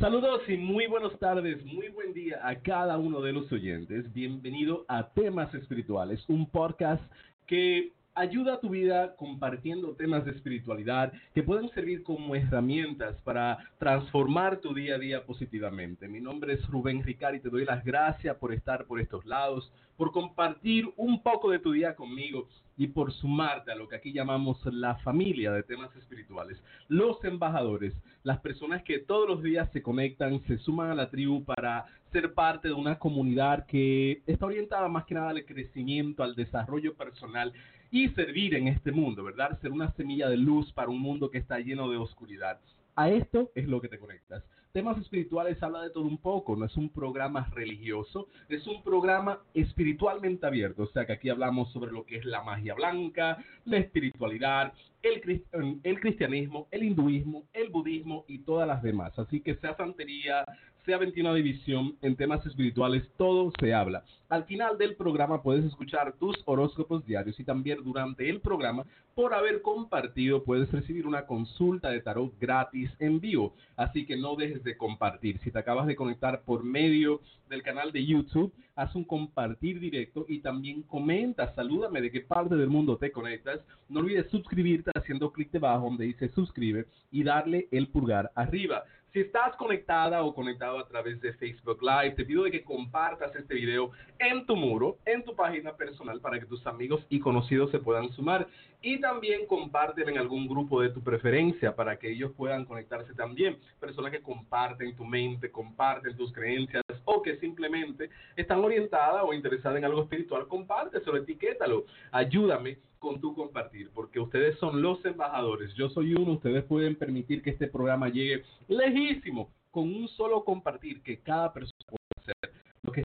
Saludos y muy buenas tardes, muy buen día a cada uno de los oyentes. Bienvenido a Temas Espirituales, un podcast que ayuda a tu vida compartiendo temas de espiritualidad que pueden servir como herramientas para transformar tu día a día positivamente. Mi nombre es Rubén Ricard y te doy las gracias por estar por estos lados, por compartir un poco de tu día conmigo y por sumarte a lo que aquí llamamos la familia de temas espirituales. Los embajadores, las personas que todos los días se conectan, se suman a la tribu para ser parte de una comunidad que está orientada más que nada al crecimiento, al desarrollo personal y servir en este mundo, ¿verdad? Ser una semilla de luz para un mundo que está lleno de oscuridad. A esto es lo que te conectas. Temas espirituales habla de todo un poco, no es un programa religioso, es un programa espiritualmente abierto, o sea que aquí hablamos sobre lo que es la magia blanca, la espiritualidad, el, el cristianismo, el hinduismo, el budismo y todas las demás. Así que sea santería, sea 21 División, en temas espirituales, todo se habla. Al final del programa puedes escuchar tus horóscopos diarios y también durante el programa, por haber compartido, puedes recibir una consulta de tarot gratis en vivo. Así que no dejes de compartir. Si te acabas de conectar por medio del canal de YouTube, haz un compartir directo y también comenta, salúdame de qué parte del mundo te conectas. No olvides suscribirte haciendo clic debajo donde dice suscribe y darle el pulgar arriba. Si estás conectada o conectado a través de Facebook Live, te pido que compartas este video en tu muro, en tu página personal, para que tus amigos y conocidos se puedan sumar. Y también compártelo en algún grupo de tu preferencia para que ellos puedan conectarse también. Personas que comparten tu mente, comparten tus creencias o que simplemente están orientadas o interesadas en algo espiritual, compárteselo, etiquétalo. Ayúdame con tu compartir, porque ustedes son los embajadores. Yo soy uno, ustedes pueden permitir que este programa llegue lejísimo con un solo compartir que cada persona puede hacer. Lo que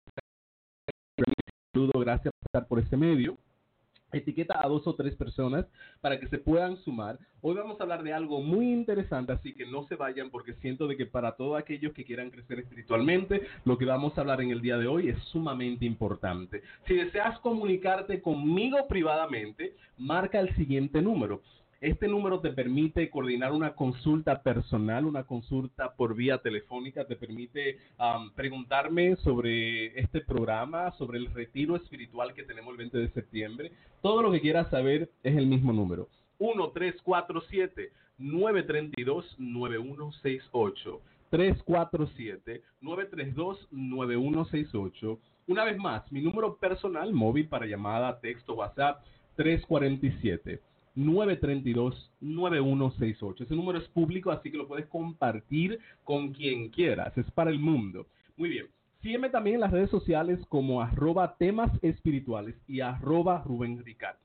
saludo, gracias por estar por este medio etiqueta a dos o tres personas para que se puedan sumar. Hoy vamos a hablar de algo muy interesante, así que no se vayan porque siento de que para todos aquellos que quieran crecer espiritualmente, lo que vamos a hablar en el día de hoy es sumamente importante. Si deseas comunicarte conmigo privadamente, marca el siguiente número este número te permite coordinar una consulta personal, una consulta por vía telefónica, te permite preguntarme sobre este programa, sobre el retiro espiritual que tenemos el 20 de septiembre. Todo lo que quieras saber es el mismo número. 1347 932 9168. 347-932-9168. Una vez más, mi número personal móvil para llamada, texto, WhatsApp, 347 932-9168. Ese número es público, así que lo puedes compartir con quien quieras. Es para el mundo. Muy bien. Sígueme también en las redes sociales como arroba temas espirituales y arroba Rubén Ricard.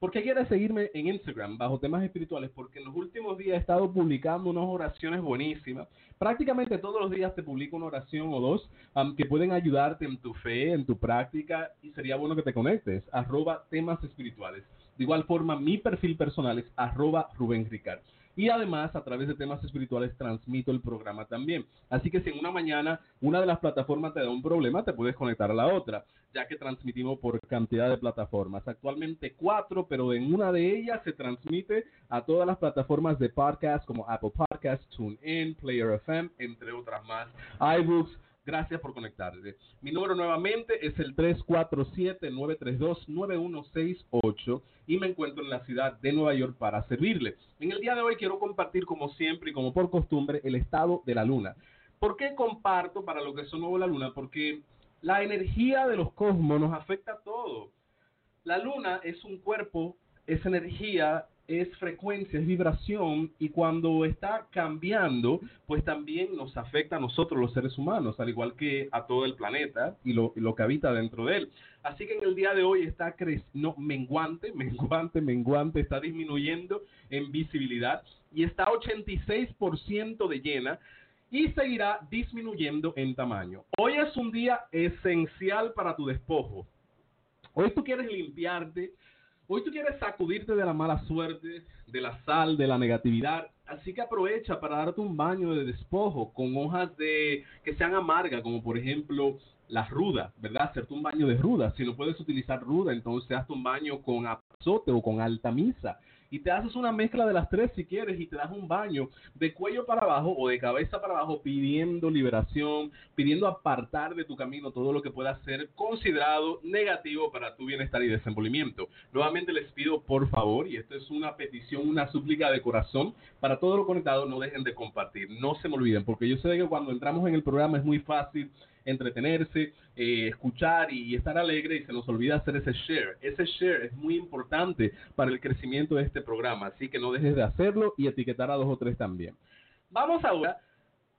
¿Por qué quieres seguirme en Instagram bajo temas espirituales? Porque en los últimos días he estado publicando unas oraciones buenísimas. Prácticamente todos los días te publico una oración o dos que pueden ayudarte en tu fe, en tu práctica y sería bueno que te conectes. Arroba temas espirituales. De igual forma, mi perfil personal es arroba Rubén Ricard. Y además, a través de temas espirituales, transmito el programa también. Así que si en una mañana una de las plataformas te da un problema, te puedes conectar a la otra, ya que transmitimos por cantidad de plataformas. Actualmente cuatro, pero en una de ellas se transmite a todas las plataformas de podcast como Apple Podcasts, TuneIn, Player FM, entre otras más, iBooks, Gracias por conectarte. Mi número nuevamente es el 347-932-9168 y me encuentro en la ciudad de Nueva York para servirle. En el día de hoy quiero compartir como siempre y como por costumbre el estado de la luna. ¿Por qué comparto para lo que son nuevo la luna? Porque la energía de los cosmos nos afecta a todo. La luna es un cuerpo, es energía es frecuencia, es vibración y cuando está cambiando, pues también nos afecta a nosotros los seres humanos, al igual que a todo el planeta y lo, que habita dentro de él. Así que en el día de hoy está no, menguante, menguante, menguante, está disminuyendo en visibilidad y está 86% de llena y seguirá disminuyendo en tamaño. Hoy es un día esencial para tu despojo. Hoy tú quieres limpiarte, Hoy tú quieres sacudirte de la mala suerte, de la sal, de la negatividad Así que aprovecha para darte un baño de despojo con hojas de que sean amargas, como por ejemplo la ruda, ¿verdad? Hacerte un baño de ruda. Si no puedes utilizar ruda, entonces hazte un baño con azote o con alta misa y te haces una mezcla de las tres si quieres y te das un baño de cuello para abajo o de cabeza para abajo pidiendo liberación, pidiendo apartar de tu camino todo lo que pueda ser considerado negativo para tu bienestar y desenvolvimiento. Nuevamente les pido por favor, y esto es una petición, una súplica de corazón, para todo lo conectado no dejen de compartir, no se me olviden, porque yo sé que cuando entramos en el programa es muy fácil entretenerse, eh, escuchar y estar alegre y se nos olvida hacer ese share. Ese share es muy importante para el crecimiento de este programa, así que no dejes de hacerlo y etiquetar a dos o tres también. Vamos ahora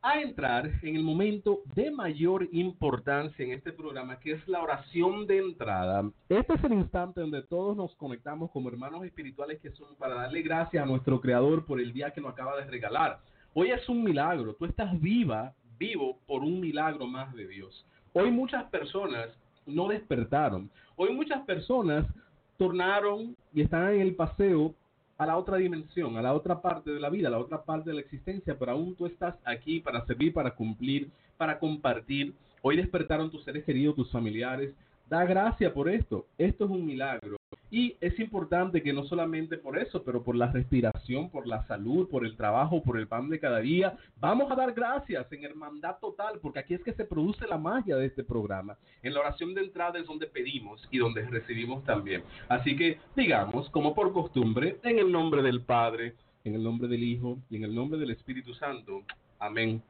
a entrar en el momento de mayor importancia en este programa, que es la oración de entrada. Este es el instante donde todos nos conectamos como hermanos espirituales que son para darle gracias a nuestro Creador por el día que nos acaba de regalar. Hoy es un milagro, tú estás viva, vivo por un milagro más de Dios. Hoy muchas personas no despertaron. Hoy muchas personas tornaron y están en el paseo a la otra dimensión, a la otra parte de la vida, a la otra parte de la existencia, pero aún tú estás aquí para servir, para cumplir, para compartir. Hoy despertaron tus seres queridos, tus familiares. Da gracia por esto. Esto es un milagro. Y es importante que no solamente por eso, pero por la respiración, por la salud, por el trabajo, por el pan de cada día, vamos a dar gracias en hermandad total, porque aquí es que se produce la magia de este programa. En la oración de entrada es donde pedimos y donde recibimos también. Así que digamos, como por costumbre, en el nombre del Padre, en el nombre del Hijo y en el nombre del Espíritu Santo. Amén.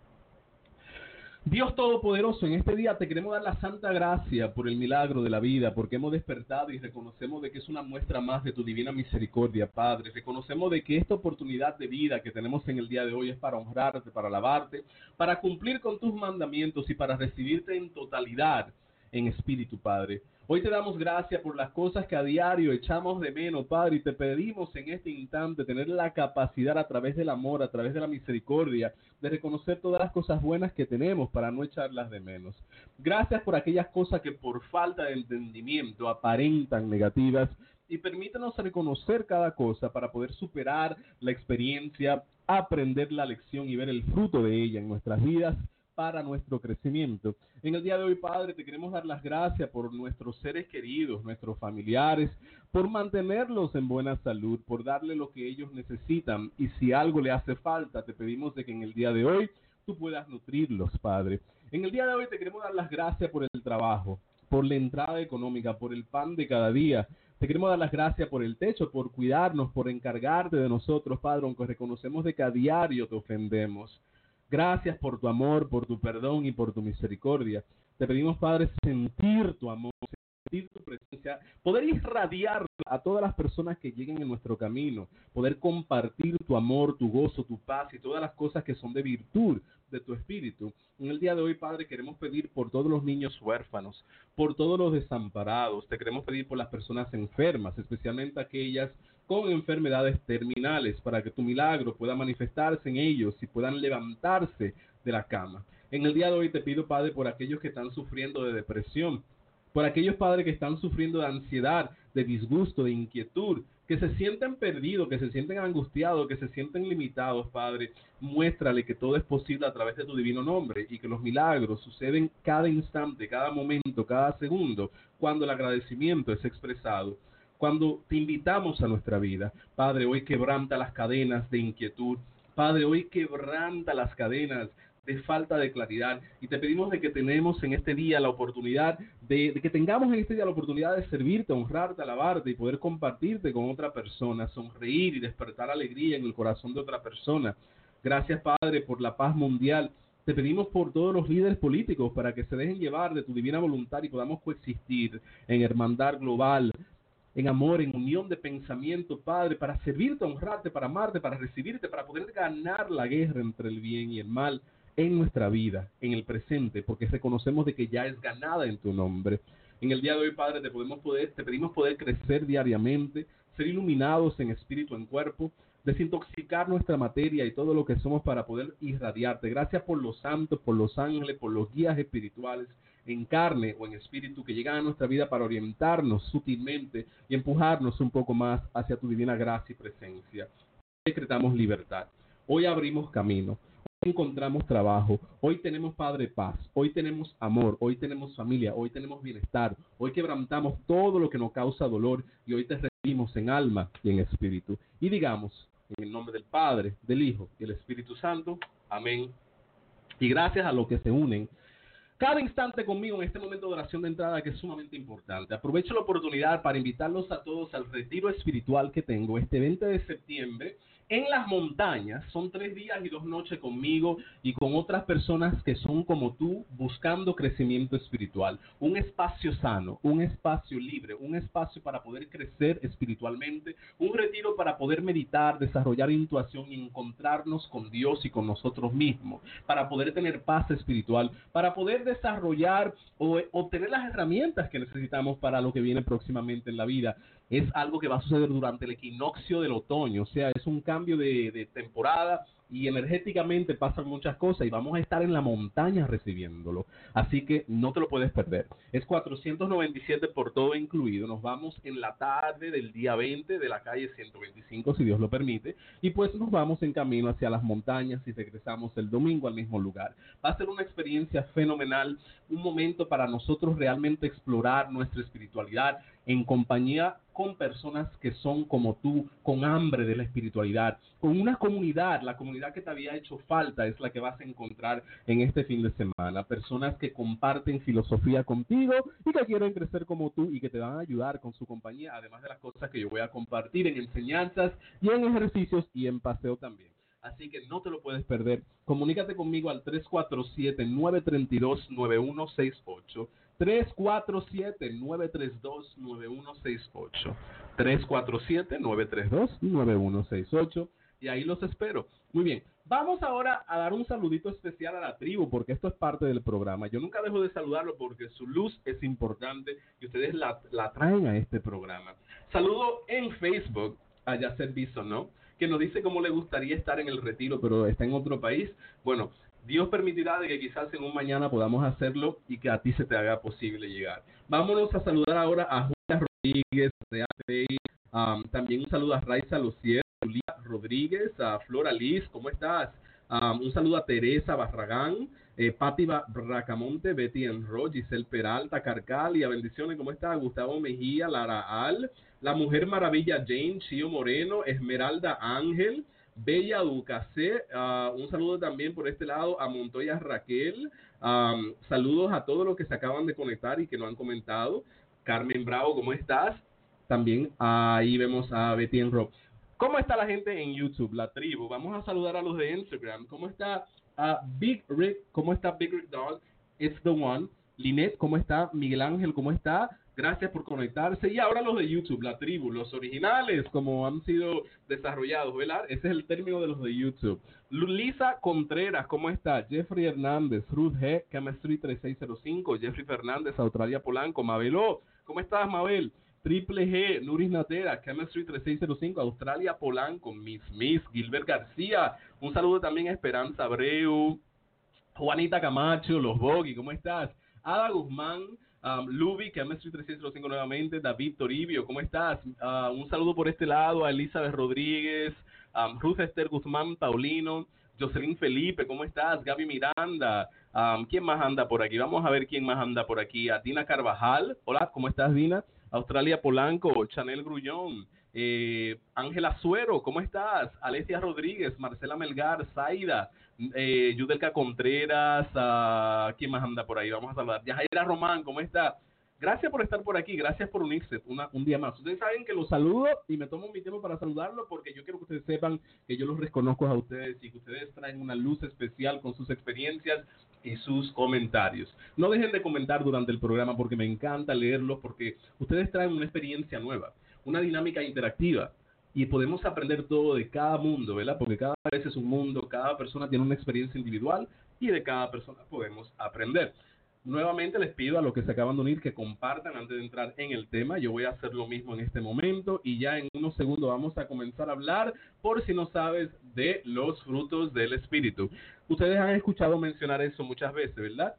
Dios Todopoderoso, en este día te queremos dar la santa gracia por el milagro de la vida, porque hemos despertado y reconocemos de que es una muestra más de tu divina misericordia, Padre. Reconocemos de que esta oportunidad de vida que tenemos en el día de hoy es para honrarte, para alabarte, para cumplir con tus mandamientos y para recibirte en totalidad en espíritu, Padre. Hoy te damos gracias por las cosas que a diario echamos de menos, Padre, y te pedimos en este instante tener la capacidad a través del amor, a través de la misericordia, de reconocer todas las cosas buenas que tenemos para no echarlas de menos. Gracias por aquellas cosas que por falta de entendimiento aparentan negativas y permítanos reconocer cada cosa para poder superar la experiencia, aprender la lección y ver el fruto de ella en nuestras vidas para nuestro crecimiento. En el día de hoy, Padre, te queremos dar las gracias por nuestros seres queridos, nuestros familiares, por mantenerlos en buena salud, por darle lo que ellos necesitan. Y si algo le hace falta, te pedimos de que en el día de hoy tú puedas nutrirlos, Padre. En el día de hoy te queremos dar las gracias por el trabajo, por la entrada económica, por el pan de cada día. Te queremos dar las gracias por el techo, por cuidarnos, por encargarte de nosotros, Padre, aunque reconocemos de que a diario te ofendemos. Gracias por tu amor, por tu perdón y por tu misericordia. Te pedimos, Padre, sentir tu amor, sentir tu presencia, poder irradiar a todas las personas que lleguen en nuestro camino, poder compartir tu amor, tu gozo, tu paz y todas las cosas que son de virtud de tu espíritu. En el día de hoy, Padre, queremos pedir por todos los niños huérfanos, por todos los desamparados, te queremos pedir por las personas enfermas, especialmente aquellas con enfermedades terminales, para que tu milagro pueda manifestarse en ellos y puedan levantarse de la cama. En el día de hoy te pido, Padre, por aquellos que están sufriendo de depresión, por aquellos padres que están sufriendo de ansiedad, de disgusto, de inquietud, que se sienten perdidos, que se sienten angustiados, que se sienten limitados, Padre, muéstrale que todo es posible a través de tu divino nombre y que los milagros suceden cada instante, cada momento, cada segundo, cuando el agradecimiento es expresado cuando te invitamos a nuestra vida. Padre, hoy quebranta las cadenas de inquietud. Padre, hoy quebranta las cadenas de falta de claridad y te pedimos de que tenemos en este día la oportunidad de, que tengamos en este día la oportunidad de servirte, honrarte, alabarte y poder compartirte con otra persona, sonreír y despertar alegría en el corazón de otra persona. Gracias Padre por la paz mundial. Te pedimos por todos los líderes políticos para que se dejen llevar de tu divina voluntad y podamos coexistir en hermandad global, en amor, en unión de pensamiento, Padre, para servirte, honrarte, para amarte, para recibirte, para poder ganar la guerra entre el bien y el mal en nuestra vida, en el presente, porque reconocemos de que ya es ganada en tu nombre. En el día de hoy, Padre, te podemos poder, te pedimos poder crecer diariamente, ser iluminados en espíritu, en cuerpo, desintoxicar nuestra materia y todo lo que somos para poder irradiarte. Gracias por los santos, por los ángeles, por los guías espirituales en carne o en espíritu que llegan a nuestra vida para orientarnos sutilmente y empujarnos un poco más hacia tu divina gracia y presencia. Decretamos libertad. Hoy abrimos camino encontramos trabajo, hoy tenemos Padre Paz, hoy tenemos amor, hoy tenemos familia, hoy tenemos bienestar, hoy quebrantamos todo lo que nos causa dolor y hoy te recibimos en alma y en espíritu. Y digamos, en el nombre del Padre, del Hijo y del Espíritu Santo, amén. Y gracias a los que se unen cada instante conmigo en este momento de oración de entrada que es sumamente importante. Aprovecho la oportunidad para invitarlos a todos al retiro espiritual que tengo este 20 de septiembre en las montañas. Son tres días y dos noches conmigo y con otras personas que son como tú buscando crecimiento espiritual. Un espacio sano, un espacio libre, un espacio para poder crecer espiritualmente, un retiro para poder meditar, desarrollar intuición y encontrarnos con Dios y con nosotros mismos, para poder tener paz espiritual, para poder desarrollar o obtener las herramientas que necesitamos para lo que viene próximamente en la vida es algo que va a suceder durante el equinoccio del otoño, o sea, es un cambio de, temporada y energéticamente pasan muchas cosas y vamos a estar en la montaña recibiéndolo. Así que no te lo puedes perder. Es 497 por todo incluido. Nos vamos en la tarde del día 20 de la calle 125, si Dios lo permite, y pues nos vamos en camino hacia las montañas y regresamos el domingo al mismo lugar. Va a ser una experiencia fenomenal, un momento para nosotros realmente explorar nuestra espiritualidad en compañía con personas que son como tú, con hambre de la espiritualidad, con una comunidad, la comunidad que te había hecho falta es la que vas a encontrar en este fin de semana. Personas que comparten filosofía contigo y que quieren crecer como tú y que te van a ayudar con su compañía, además de las cosas que yo voy a compartir en enseñanzas y en ejercicios y en paseo también. Así que no te lo puedes perder. Comunícate conmigo al 347-932-9168. 347-932-9168. 347-932-9168. Y ahí los espero. Muy bien. Vamos ahora a dar un saludito especial a la tribu, porque esto es parte del programa. Yo nunca dejo de saludarlo porque su luz es importante y ustedes la, la traen a este programa. Saludo en Facebook a Yacer Viso, ¿no? Que nos dice cómo le gustaría estar en el retiro, pero está en otro país. Bueno, Dios permitirá de que quizás en un mañana podamos hacerlo y que a ti se te haga posible llegar. Vámonos a saludar ahora a Julia Rodríguez de um, también un saludo a Raiza Lucier, Julia Rodríguez, a Flora Liz, ¿cómo estás? Um, un saludo a Teresa Barragán, eh, Patti Bracamonte, Betty Enro, Giselle Peralta, Carcalia, bendiciones, ¿cómo estás? Gustavo Mejía, Lara Al, la Mujer Maravilla Jane, Chio Moreno, Esmeralda Ángel, Bella Ducacé, uh, un saludo también por este lado a Montoya Raquel, saludos a todos los que se acaban de conectar y que no han comentado. Carmen Bravo, ¿cómo estás? También ahí vemos a Betty en Rock. ¿Cómo está la gente en YouTube, la tribu? Vamos a saludar a los de Instagram. ¿Cómo está uh, Big Rick? ¿Cómo está Big Rick Dog? It's the one. Linet, ¿cómo está? Miguel Ángel, ¿cómo está? Gracias por conectarse. Y ahora los de YouTube, la tribu, los originales, como han sido desarrollados, ¿verdad? Ese es el término de los de YouTube. Lisa Contreras, ¿cómo está? Jeffrey Hernández, Ruth G, Chemistry 3605, Jeffrey Fernández, Australia Polanco, Mabelo, ¿cómo estás, Mabel? Triple G, Nuris Natera, Chemistry 3605, Australia Polanco, Miss Miss, Gilbert García, un saludo también a Esperanza Abreu, Juanita Camacho, Los Bogi, ¿cómo estás? Ada Guzmán, Um, Luby, Chemistry 305 nuevamente. David Toribio, ¿cómo estás? Uh, un saludo por este lado a Elizabeth Rodríguez, um, Ruth Esther Guzmán, Paulino, Jocelyn Felipe, ¿cómo estás? Gaby Miranda. Um, ¿Quién más anda por aquí? Vamos a ver quién más anda por aquí. A Dina Carvajal. Hola, ¿cómo estás, Dina? Australia Polanco, Chanel Grullón. Eh, Ángela Suero, ¿cómo estás? Alesia Rodríguez, Marcela Melgar, Zaida, eh, Yudelka Contreras, uh, ¿quién más anda por ahí? Vamos a saludar. Yajaira Román, ¿cómo está? Gracias por estar por aquí, gracias por unirse un día más. Ustedes saben que los saludo y me tomo mi tiempo para saludarlo porque yo quiero que ustedes sepan que yo los reconozco a ustedes y que ustedes traen una luz especial con sus experiencias y sus comentarios. No dejen de comentar durante el programa porque me encanta leerlos porque ustedes traen una experiencia nueva, una dinámica interactiva y podemos aprender todo de cada mundo, ¿verdad? Porque cada vez es un mundo, cada persona tiene una experiencia individual y de cada persona podemos aprender. Nuevamente les pido a los que se acaban de unir que compartan antes de entrar en el tema. Yo voy a hacer lo mismo en este momento y ya en unos segundos vamos a comenzar a hablar, por si no sabes, de los frutos del Espíritu. Ustedes han escuchado mencionar eso muchas veces, ¿verdad?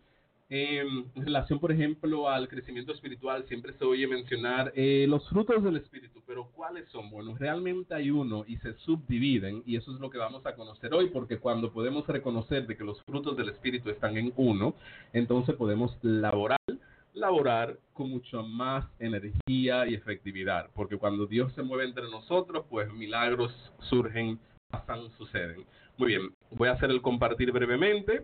En relación, por ejemplo, al crecimiento espiritual, siempre se oye mencionar eh, los frutos del Espíritu, pero ¿cuáles son? Bueno, realmente hay uno y se subdividen y eso es lo que vamos a conocer hoy, porque cuando podemos reconocer de que los frutos del Espíritu están en uno, entonces podemos laborar, laborar con mucho más energía y efectividad, porque cuando Dios se mueve entre nosotros, pues milagros surgen, pasan, suceden. Muy bien, voy a hacer el compartir brevemente.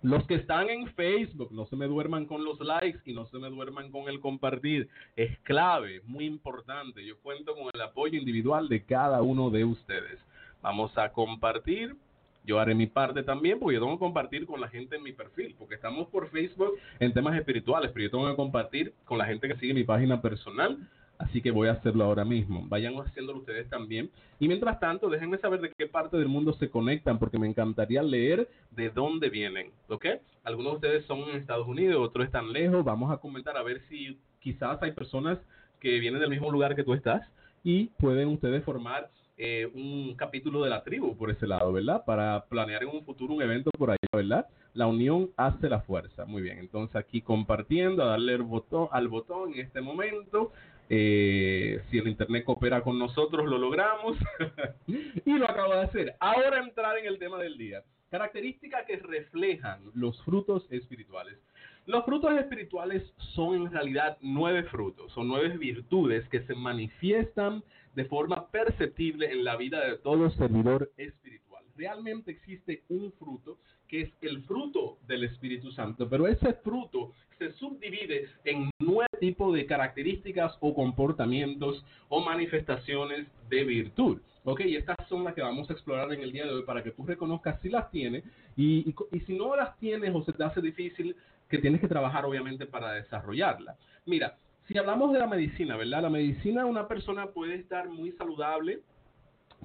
Los que están en Facebook, no se me duerman con los likes y no se me duerman con el compartir. Es clave, muy importante. Yo cuento con el apoyo individual de cada uno de ustedes. Vamos a compartir. Yo haré mi parte también porque yo tengo que compartir con la gente en mi perfil, porque estamos por Facebook en temas espirituales, pero yo tengo que compartir con la gente que sigue mi página personal Así que voy a hacerlo ahora mismo. Vayan haciéndolo ustedes también. Y mientras tanto, déjenme saber de qué parte del mundo se conectan, porque me encantaría leer de dónde vienen. ¿Ok? Algunos de ustedes son en Estados Unidos, otros están lejos. Vamos a comentar a ver si quizás hay personas que vienen del mismo lugar que tú estás y pueden ustedes formar eh, un capítulo de la tribu por ese lado, ¿verdad? Para planear en un futuro un evento por allá, ¿verdad? La unión hace la fuerza. Muy bien, entonces aquí compartiendo, a darle el botón, al botón en este momento. Eh, si el Internet coopera con nosotros, lo logramos. y lo acabo de hacer. Ahora entrar en el tema del día. Características que reflejan los frutos espirituales. Los frutos espirituales son en realidad nueve frutos, son nueve virtudes que se manifiestan de forma perceptible en la vida de todo servidor espiritual. Realmente existe un fruto que es el fruto del Espíritu Santo, pero ese fruto se subdivide en nueve tipos de características o comportamientos o manifestaciones de virtud. Ok, y estas son las que vamos a explorar en el día de hoy para que tú reconozcas si las tienes y, y, si no las tienes o se te hace difícil, que tienes que trabajar obviamente para desarrollarla. Mira, si hablamos de la medicina, ¿verdad? La medicina, una persona puede estar muy saludable,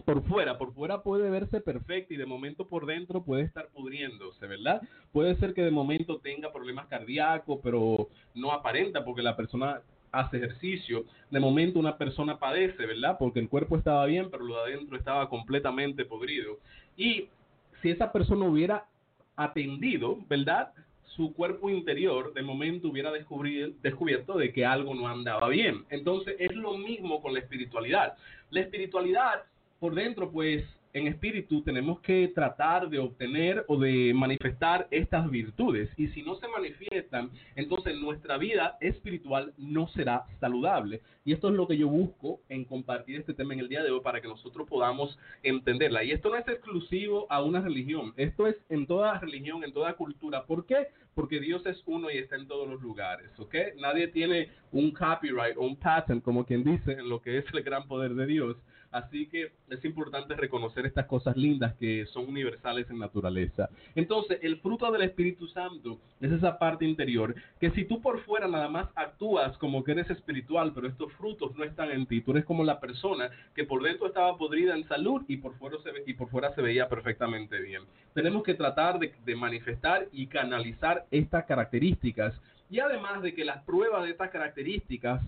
por fuera, por fuera puede verse perfecto y de momento por dentro puede estar pudriéndose, ¿verdad? Puede ser que de momento tenga problemas cardíacos, pero no aparenta porque la persona hace ejercicio. De momento una persona padece, ¿verdad? Porque el cuerpo estaba bien, pero lo de adentro estaba completamente podrido. Y si esa persona hubiera atendido, ¿verdad? Su cuerpo interior de momento hubiera descubierto de que algo no andaba bien. Entonces es lo mismo con la espiritualidad. La espiritualidad por dentro, pues en espíritu tenemos que tratar de obtener o de manifestar estas virtudes. Y si no se manifiestan, entonces nuestra vida espiritual no será saludable. Y esto es lo que yo busco en compartir este tema en el día de hoy para que nosotros podamos entenderla. Y esto no es exclusivo a una religión, esto es en toda religión, en toda cultura. ¿Por qué? Porque Dios es uno y está en todos los lugares, ¿ok? Nadie tiene un copyright o un patent, como quien dice, en lo que es el gran poder de Dios. Así que es importante reconocer estas cosas lindas que son universales en naturaleza. Entonces, el fruto del Espíritu Santo es esa parte interior que si tú por fuera nada más actúas como que eres espiritual, pero estos frutos no están en ti, tú eres como la persona que por dentro estaba podrida en salud y por fuera se, y por fuera se veía perfectamente bien. Tenemos que tratar de manifestar y canalizar estas características y además de que las pruebas de estas características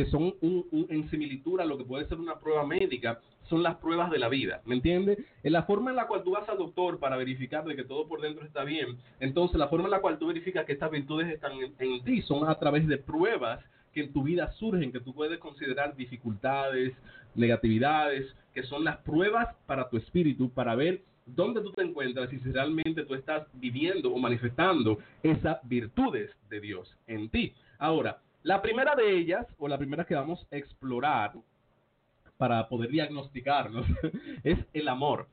que son en similitud a lo que puede ser una prueba médica, son las pruebas de la vida, ¿me entiendes? En la forma en la cual tú vas al doctor para verificar de que todo por dentro está bien, entonces la forma en la cual tú verificas que estas virtudes están en, ti son a través de pruebas que en tu vida surgen, que tú puedes considerar dificultades, negatividades, que son las pruebas para tu espíritu, para ver dónde tú te encuentras y si realmente tú estás viviendo o manifestando esas virtudes de Dios en ti. Ahora, la primera de ellas, o la primera que vamos a explorar para poder diagnosticarnos, es el amor.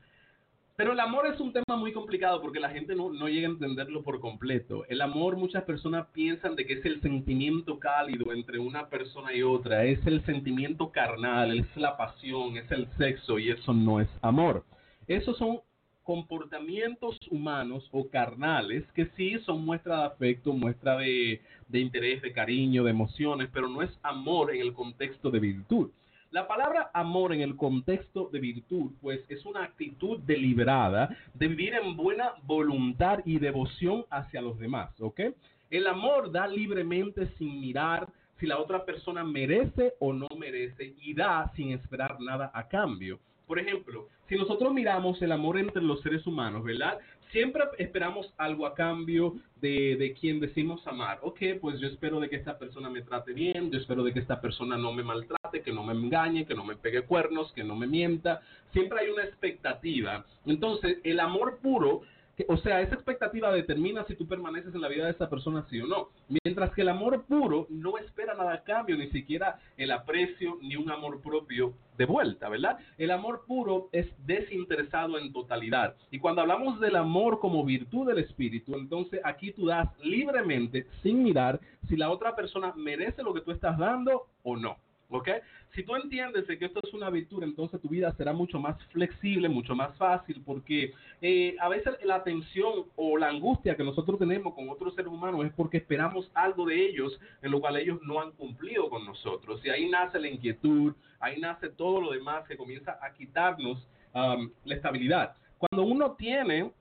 Pero el amor es un tema muy complicado porque la gente no, llega a entenderlo por completo. El amor, muchas personas piensan de que es el sentimiento cálido entre una persona y otra, es el sentimiento carnal, es la pasión, es el sexo y eso no es amor. Esos son comportamientos humanos o carnales que sí son muestra de afecto, muestra de, interés, de cariño, de emociones, pero no es amor en el contexto de virtud. La palabra amor en el contexto de virtud, pues es una actitud deliberada de vivir en buena voluntad y devoción hacia los demás, ¿ok? El amor da libremente sin mirar si la otra persona merece o no merece y da sin esperar nada a cambio. Por ejemplo, si nosotros miramos el amor entre los seres humanos, ¿verdad? Siempre esperamos algo a cambio de, de quien decimos amar. Ok, pues yo espero de que esta persona me trate bien, yo espero de que esta persona no me maltrate, que no me engañe, que no me pegue cuernos, que no me mienta. Siempre hay una expectativa. Entonces, el amor puro o sea, esa expectativa determina si tú permaneces en la vida de esa persona, sí o no. Mientras que el amor puro no espera nada a cambio, ni siquiera el aprecio ni un amor propio de vuelta, ¿verdad? El amor puro es desinteresado en totalidad. Y cuando hablamos del amor como virtud del espíritu, entonces aquí tú das libremente, sin mirar si la otra persona merece lo que tú estás dando o no. ¿Ok? Si tú entiendes que esto es una virtud, entonces tu vida será mucho más flexible, mucho más fácil, porque eh, a veces la tensión o la angustia que nosotros tenemos con otros seres humanos es porque esperamos algo de ellos en lo cual ellos no han cumplido con nosotros. Y ahí nace la inquietud, ahí nace todo lo demás que comienza a quitarnos la estabilidad. Cuando uno tiene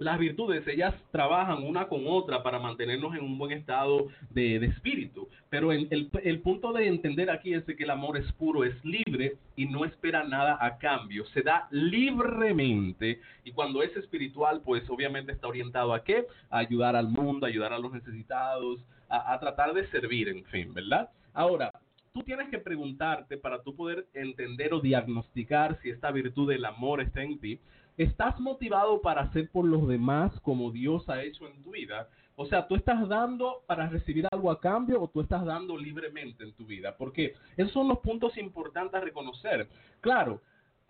las virtudes, ellas trabajan una con otra para mantenernos en un buen estado de, espíritu. Pero el, el, punto de entender aquí es que el amor es puro, es libre y no espera nada a cambio. Se da libremente y cuando es espiritual, pues obviamente está orientado a qué? A ayudar al mundo, a ayudar a los necesitados, a, a tratar de servir, en fin, ¿verdad? Ahora, tú tienes que preguntarte para tú poder entender o diagnosticar si esta virtud del amor está en ti ¿Estás motivado para hacer por los demás como Dios ha hecho en tu vida? O sea, ¿tú estás dando para recibir algo a cambio o tú estás dando libremente en tu vida? Porque esos son los puntos importantes a reconocer. Claro,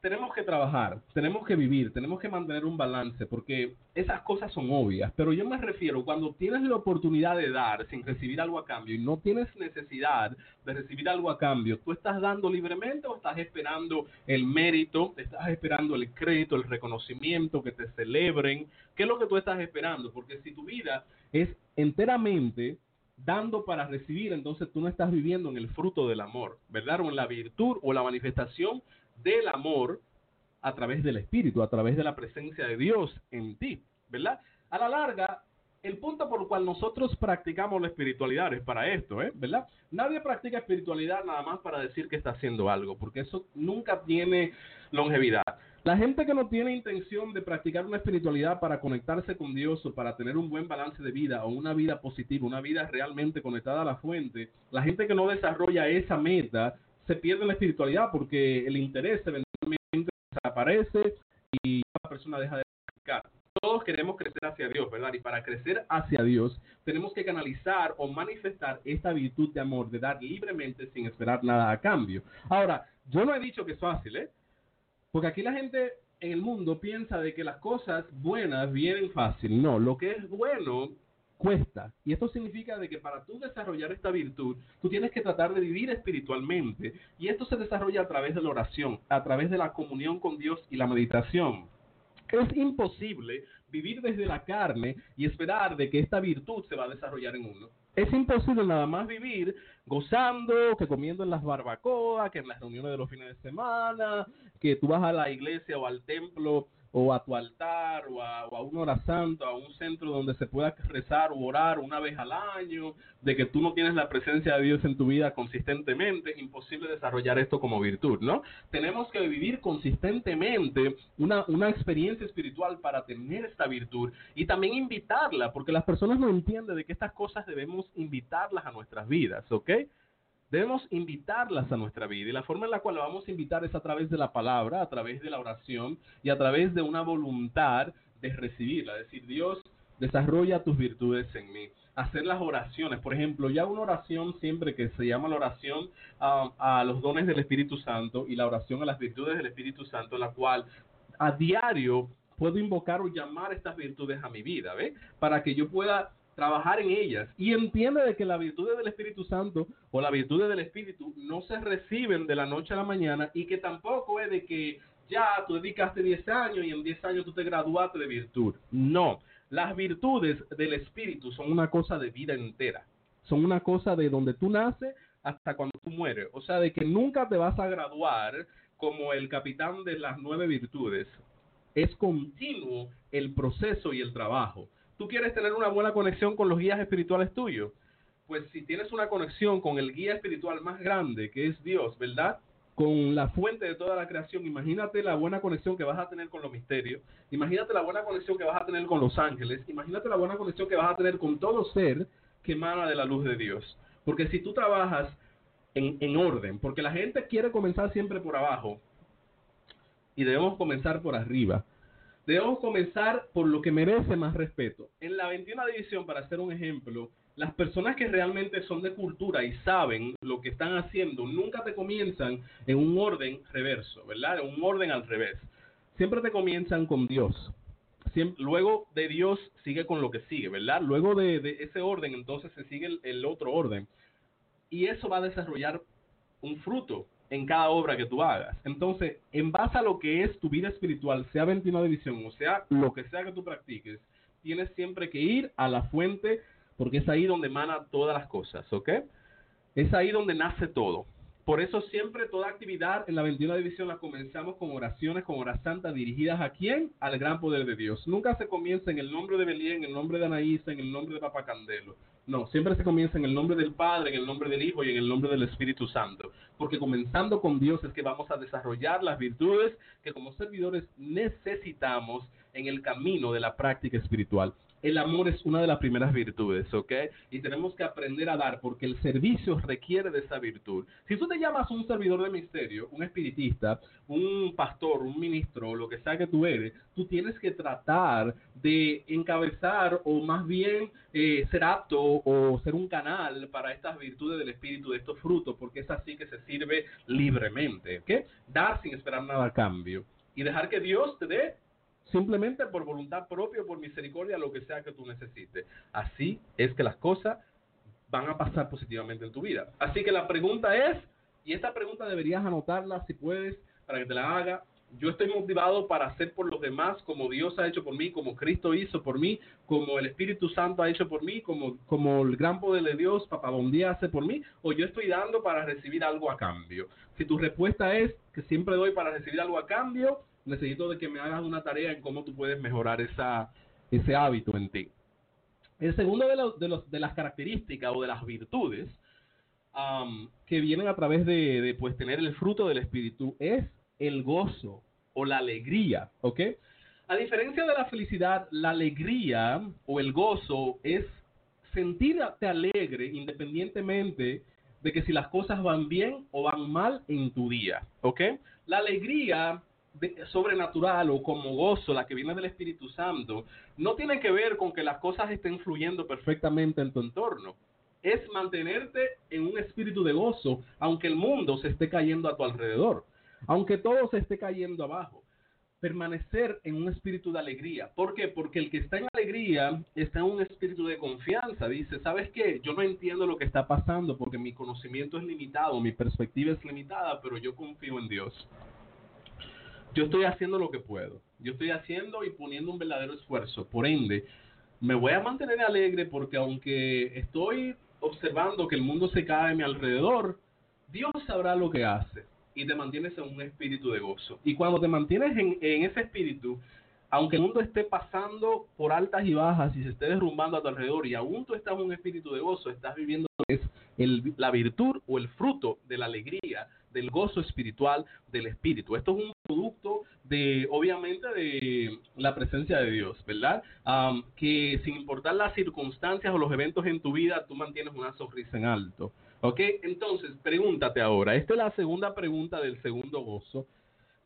tenemos que trabajar, tenemos que vivir, tenemos que mantener un balance, porque esas cosas son obvias, pero yo me refiero cuando tienes la oportunidad de dar sin recibir algo a cambio y no tienes necesidad de recibir algo a cambio, ¿tú estás dando libremente o estás esperando el mérito, estás esperando el crédito, el reconocimiento, que te celebren? ¿Qué es lo que tú estás esperando? Porque si tu vida es enteramente dando para recibir, entonces tú no estás viviendo en el fruto del amor, ¿verdad? O en la virtud o la manifestación del amor a través del Espíritu, a través de la presencia de Dios en ti, ¿verdad? A la larga, el punto por el cual nosotros practicamos la espiritualidad es para esto, ¿eh? ¿verdad? Nadie practica espiritualidad nada más para decir que está haciendo algo, porque eso nunca tiene longevidad. La gente que no tiene intención de practicar una espiritualidad para conectarse con Dios o para tener un buen balance de vida o una vida positiva, una vida realmente conectada a la fuente, la gente que no desarrolla esa meta se pierde la espiritualidad porque el interés eventualmente desaparece y la persona deja de practicar. Todos queremos crecer hacia Dios, ¿verdad? Y para crecer hacia Dios tenemos que canalizar o manifestar esta virtud de amor, de dar libremente sin esperar nada a cambio. Ahora, yo no he dicho que es fácil, ¿eh? Porque aquí la gente en el mundo piensa de que las cosas buenas vienen fácil. No, lo que es bueno cuesta. Y esto significa de que para tú desarrollar esta virtud, tú tienes que tratar de vivir espiritualmente. Y esto se desarrolla a través de la oración, a través de la comunión con Dios y la meditación. Es imposible vivir desde la carne y esperar de que esta virtud se va a desarrollar en uno. Es imposible nada más vivir gozando, que comiendo en las barbacoas, que en las reuniones de los fines de semana, que tú vas a la iglesia o al templo o a tu altar o a, o a una hora santa, a un centro donde se pueda rezar o orar una vez al año, de que tú no tienes la presencia de Dios en tu vida consistentemente, es imposible desarrollar esto como virtud, ¿no? Tenemos que vivir consistentemente una, una experiencia espiritual para tener esta virtud y también invitarla, porque las personas no entienden de que estas cosas debemos invitarlas a nuestras vidas, ¿ok? Debemos invitarlas a nuestra vida y la forma en la cual la vamos a invitar es a través de la palabra, a través de la oración y a través de una voluntad de recibirla. Decir, Dios desarrolla tus virtudes en mí. Hacer las oraciones, por ejemplo, ya una oración siempre que se llama la oración a los dones del Espíritu Santo y la oración a las virtudes del Espíritu Santo, la cual a diario puedo invocar o llamar estas virtudes a mi vida, ¿ve? Para que yo pueda trabajar en ellas y entiende de que las virtudes del Espíritu Santo o las virtudes del Espíritu no se reciben de la noche a la mañana y que tampoco es de que ya tú dedicaste 10 años y en 10 años tú te graduaste de virtud. No, las virtudes del Espíritu son una cosa de vida entera. Son una cosa de donde tú naces hasta cuando tú mueres. O sea, de que nunca te vas a graduar como el capitán de las nueve virtudes. Es continuo el proceso y el trabajo tú quieres tener una buena conexión con los guías espirituales tuyos, pues si tienes una conexión con el guía espiritual más grande, que es Dios, ¿verdad? con la fuente de toda la creación, imagínate la buena conexión que vas a tener con los misterios, imagínate la buena conexión que vas a tener con los ángeles, imagínate la buena conexión que vas a tener con todo ser que emana de la luz de Dios. Porque si tú trabajas en, en orden, porque la gente quiere comenzar siempre por abajo y debemos comenzar por arriba. Debemos comenzar por lo que merece más respeto. En la 21 división, para hacer un ejemplo, las personas que realmente son de cultura y saben lo que están haciendo, nunca te comienzan en un orden reverso, ¿verdad? En un orden al revés. Siempre te comienzan con Dios. luego de Dios sigue con lo que sigue, ¿verdad? Luego de, ese orden, entonces se sigue el otro orden. Y eso va a desarrollar un fruto en cada obra que tú hagas. Entonces, en base a lo que es tu vida espiritual, sea 21 división o sea lo que sea que tú practiques, tienes siempre que ir a la fuente porque es ahí donde emana todas las cosas, ¿ok? Es ahí donde nace todo. Por eso siempre toda actividad en la 21 división la comenzamos con oraciones, con horas santas dirigidas a quién? Al gran poder de Dios. Nunca se comienza en el nombre de Belén, en el nombre de Anaísa, en el nombre de Papa Candelo. No, siempre se comienza en el nombre del Padre, en el nombre del Hijo y en el nombre del Espíritu Santo. Porque comenzando con Dios es que vamos a desarrollar las virtudes que como servidores necesitamos en el camino de la práctica espiritual el amor es una de las primeras virtudes, ¿ok? Y tenemos que aprender a dar porque el servicio requiere de esa virtud. Si tú te llamas un servidor de misterio, un espiritista, un pastor, un ministro, lo que sea que tú eres, tú tienes que tratar de encabezar o más bien eh, ser apto o ser un canal para estas virtudes del espíritu, de estos frutos, porque es así que se sirve libremente, ¿ok? Dar sin esperar nada a cambio y dejar que Dios te dé simplemente por voluntad propia, por misericordia, lo que sea que tú necesites. Así es que las cosas van a pasar positivamente en tu vida. Así que la pregunta es, y esta pregunta deberías anotarla si puedes para que te la haga. Yo estoy motivado para hacer por los demás como Dios ha hecho por mí, como Cristo hizo por mí, como el Espíritu Santo ha hecho por mí, como, como el gran poder de Dios, Papá Bondía hace por mí, o yo estoy dando para recibir algo a cambio. Si tu respuesta es que siempre doy para recibir algo a cambio, necesito de que me hagas una tarea en cómo tú puedes mejorar esa, ese hábito en ti. El segundo de, los, de, las características o de las virtudes que vienen a través de, de, pues, tener el fruto del Espíritu es el gozo o la alegría, ¿ok? A diferencia de la felicidad, la alegría o el gozo es sentirte alegre independientemente de que si las cosas van bien o van mal en tu día, ¿ok? La alegría sobrenatural o como gozo, la que viene del Espíritu Santo, no tiene que ver con que las cosas estén fluyendo perfectamente en tu entorno. Es mantenerte en un espíritu de gozo, aunque el mundo se esté cayendo a tu alrededor, aunque todo se esté cayendo abajo. Permanecer en un espíritu de alegría. ¿Por qué? Porque el que está en alegría está en un espíritu de confianza. Dice, ¿sabes qué? Yo no entiendo lo que está pasando porque mi conocimiento es limitado, mi perspectiva es limitada, pero yo confío en Dios yo estoy haciendo lo que puedo. Yo estoy haciendo y poniendo un verdadero esfuerzo. Por ende, me voy a mantener alegre porque aunque estoy observando que el mundo se cae a mi alrededor, Dios sabrá lo que hace y te mantienes en un espíritu de gozo. Y cuando te mantienes en, ese espíritu, aunque el mundo esté pasando por altas y bajas y se esté derrumbando a tu alrededor y aún tú estás en un espíritu de gozo, estás viviendo es el, la virtud o el fruto de la alegría del gozo espiritual del espíritu. Esto es un producto de, obviamente, de la presencia de Dios, ¿verdad? que sin importar las circunstancias o los eventos en tu vida, tú mantienes una sonrisa en alto. ¿Ok? Entonces, pregúntate ahora, esta es la segunda pregunta del segundo gozo.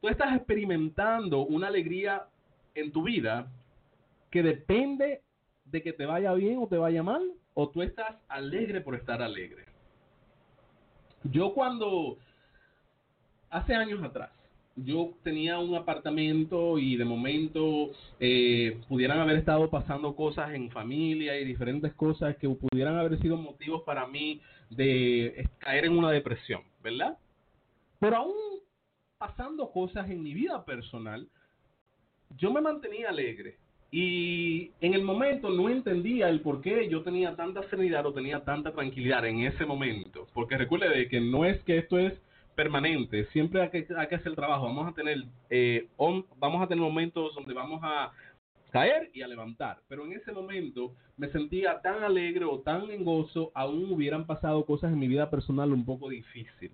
Tú estás experimentando una alegría en tu vida que depende de que te vaya bien o te vaya mal, o tú estás alegre por estar alegre. Yo cuando hace años atrás, yo tenía un apartamento y de momento eh, pudieran haber estado pasando cosas en familia y diferentes cosas que pudieran haber sido motivos para mí de caer en una depresión, ¿verdad? Pero aún pasando cosas en mi vida personal, yo me mantenía alegre. Y en el momento no entendía el por qué yo tenía tanta serenidad o tenía tanta tranquilidad en ese momento. Porque recuerde de que no es que esto es permanente, siempre hay que, hacer el trabajo. Vamos a tener eh, vamos a tener momentos donde vamos a caer y a levantar. Pero en ese momento me sentía tan alegre o tan en gozo, aún hubieran pasado cosas en mi vida personal un poco difícil.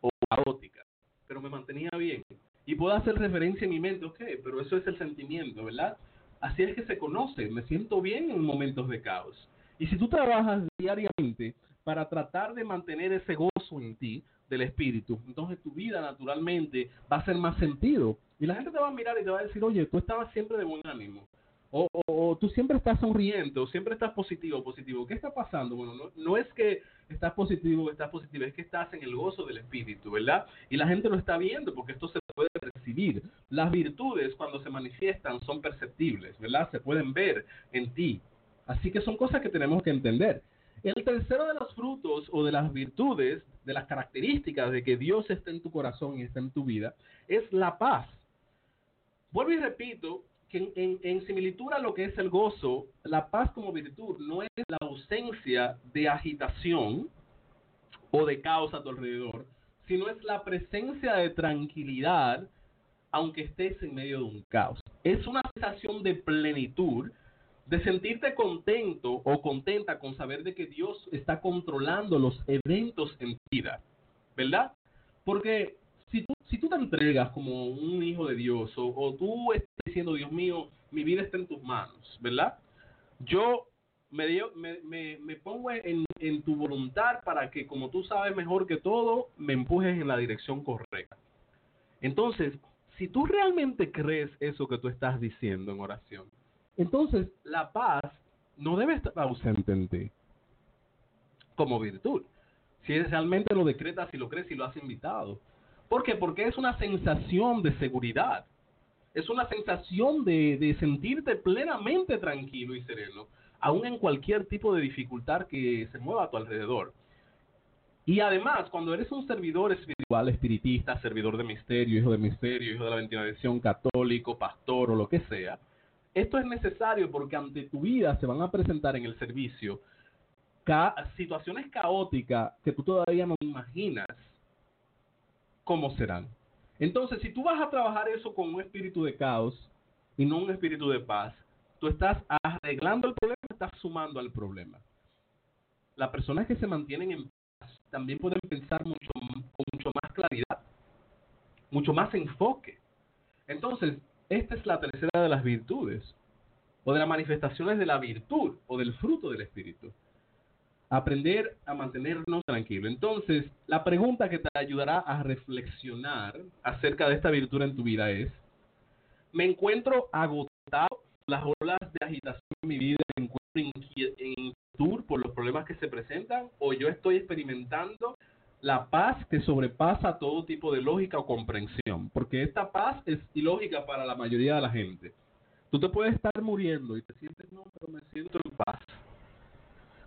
O caótica, pero me mantenía bien. Y puedo hacer referencia en mi mente, ok, pero eso es el sentimiento, ¿verdad? Así es que se conoce, me siento bien en momentos de caos. Y si tú trabajas diariamente para tratar de mantener ese gozo en ti del espíritu, entonces tu vida naturalmente va a hacer más sentido. Y la gente te va a mirar y te va a decir, oye, tú estabas siempre de buen ánimo. O, tú siempre estás sonriente, o siempre estás positivo, positivo. ¿Qué está pasando? Bueno, no, no es que estás positivo, estás positivo, es que estás en el gozo del espíritu, ¿verdad? Y la gente lo está viendo porque esto se puede percibir. Las virtudes cuando se manifiestan son perceptibles, ¿verdad? Se pueden ver en ti. Así que son cosas que tenemos que entender. El tercero de los frutos o de las virtudes, de las características de que Dios está en tu corazón y está en tu vida, es la paz. Vuelvo y repito que en, similitud a lo que es el gozo, la paz como virtud no es la ausencia de agitación o de caos a tu alrededor, sino es la presencia de tranquilidad aunque estés en medio de un caos. Es una sensación de plenitud de sentirte contento o contenta con saber de que Dios está controlando los eventos en vida, ¿verdad? Porque si tú, si tú te entregas como un hijo de Dios o, tú estás diciendo, Dios mío, mi vida está en tus manos, ¿verdad? Yo me, me, me, pongo en, en tu voluntad para que, como tú sabes mejor que todo, me empujes en la dirección correcta. Entonces, si tú realmente crees eso que tú estás diciendo en oración, entonces, la paz no debe estar ausente en ti como virtud. Si realmente lo decretas, si lo crees, y lo has invitado. ¿Por qué? Porque es una sensación de seguridad. Es una sensación de, de sentirte plenamente tranquilo y sereno, aún en cualquier tipo de dificultad que se mueva a tu alrededor. Y además, cuando eres un servidor espiritual, espiritista, servidor de misterio, hijo de misterio, hijo de la ventilación católico, pastor o lo que sea, esto es necesario porque ante tu vida se van a presentar en el servicio situaciones caóticas que tú todavía no imaginas cómo serán. Entonces, si tú vas a trabajar eso con un espíritu de caos y no un espíritu de paz, tú estás arreglando el problema, estás sumando al problema. Las personas que se mantienen en paz también pueden pensar mucho, con mucho más claridad, mucho más enfoque. Entonces, esta es la tercera de las virtudes, o de las manifestaciones de la virtud, o del fruto del Espíritu. Aprender a mantenernos tranquilos. Entonces, la pregunta que te ayudará a reflexionar acerca de esta virtud en tu vida es, ¿me encuentro agotado las olas de agitación en mi vida? ¿Me encuentro en inquietud por los problemas que se presentan? ¿O yo estoy experimentando la paz que sobrepasa todo tipo de lógica o comprensión, porque esta paz es ilógica para la mayoría de la gente. Tú te puedes estar muriendo y te sientes, no, pero me siento en paz.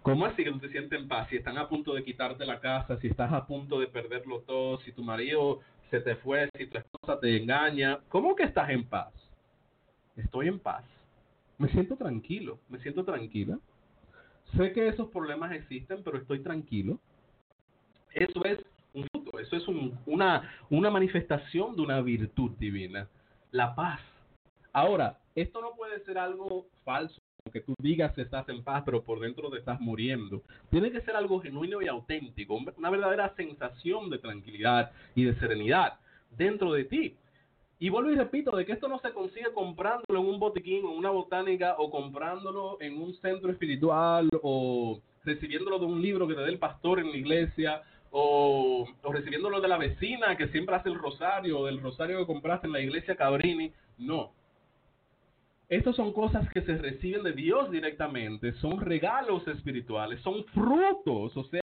¿Cómo así que tú te sientes en paz? Si están a punto de quitarte la casa, si estás a punto de perderlo todo, si tu marido se te fue, si tu esposa te engaña, ¿cómo que estás en paz? Estoy en paz. Me siento tranquilo, me siento tranquila. Sé que esos problemas existen, pero estoy tranquilo eso es un fruto, eso es una, una manifestación de una virtud divina, la paz. Ahora, esto no puede ser algo falso, que tú digas que estás en paz, pero por dentro te estás muriendo. Tiene que ser algo genuino y auténtico, una verdadera sensación de tranquilidad y de serenidad dentro de ti. Y vuelvo y repito, de que esto no se consigue comprándolo en un botiquín o una botánica o comprándolo en un centro espiritual o recibiéndolo de un libro que te dé el pastor en la iglesia o, o recibiéndolo de la vecina que siempre hace el rosario, o del rosario que compraste en la iglesia Cabrini. No. Estas son cosas que se reciben de Dios directamente, son regalos espirituales, son frutos. O sea,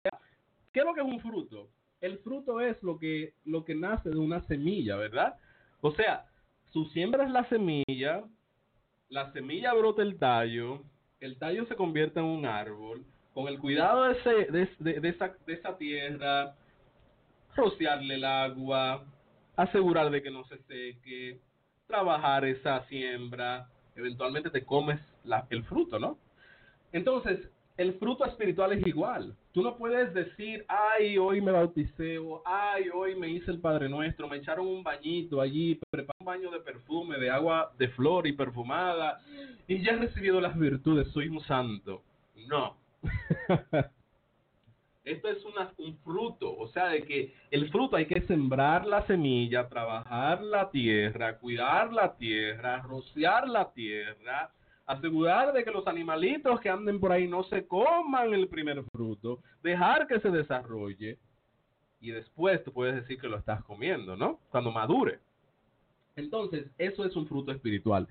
¿qué es lo que es un fruto? El fruto es lo que, lo que nace de una semilla, ¿verdad? O sea, tú siembras la semilla, la semilla brota el tallo, el tallo se convierte en un árbol, con el cuidado de, ese, de, esa, de esa tierra, rociarle el agua, asegurar de que no se seque, trabajar esa siembra, eventualmente te comes la, el fruto, ¿no? Entonces, el fruto espiritual es igual. Tú no puedes decir, ay, hoy me bauticé, o ay, hoy me hice el Padre Nuestro, me echaron un bañito allí, preparé un baño de perfume, de agua de flor y perfumada, y ya he recibido las virtudes, soy un santo. No, Esto es un fruto, o sea, de que el fruto hay que sembrar la semilla, trabajar la tierra, cuidar la tierra, rociar la tierra, asegurar de que los animalitos que anden por ahí no se coman el primer fruto, dejar que se desarrolle y después tú puedes decir que lo estás comiendo, ¿no? Cuando madure. Entonces, eso es un fruto espiritual.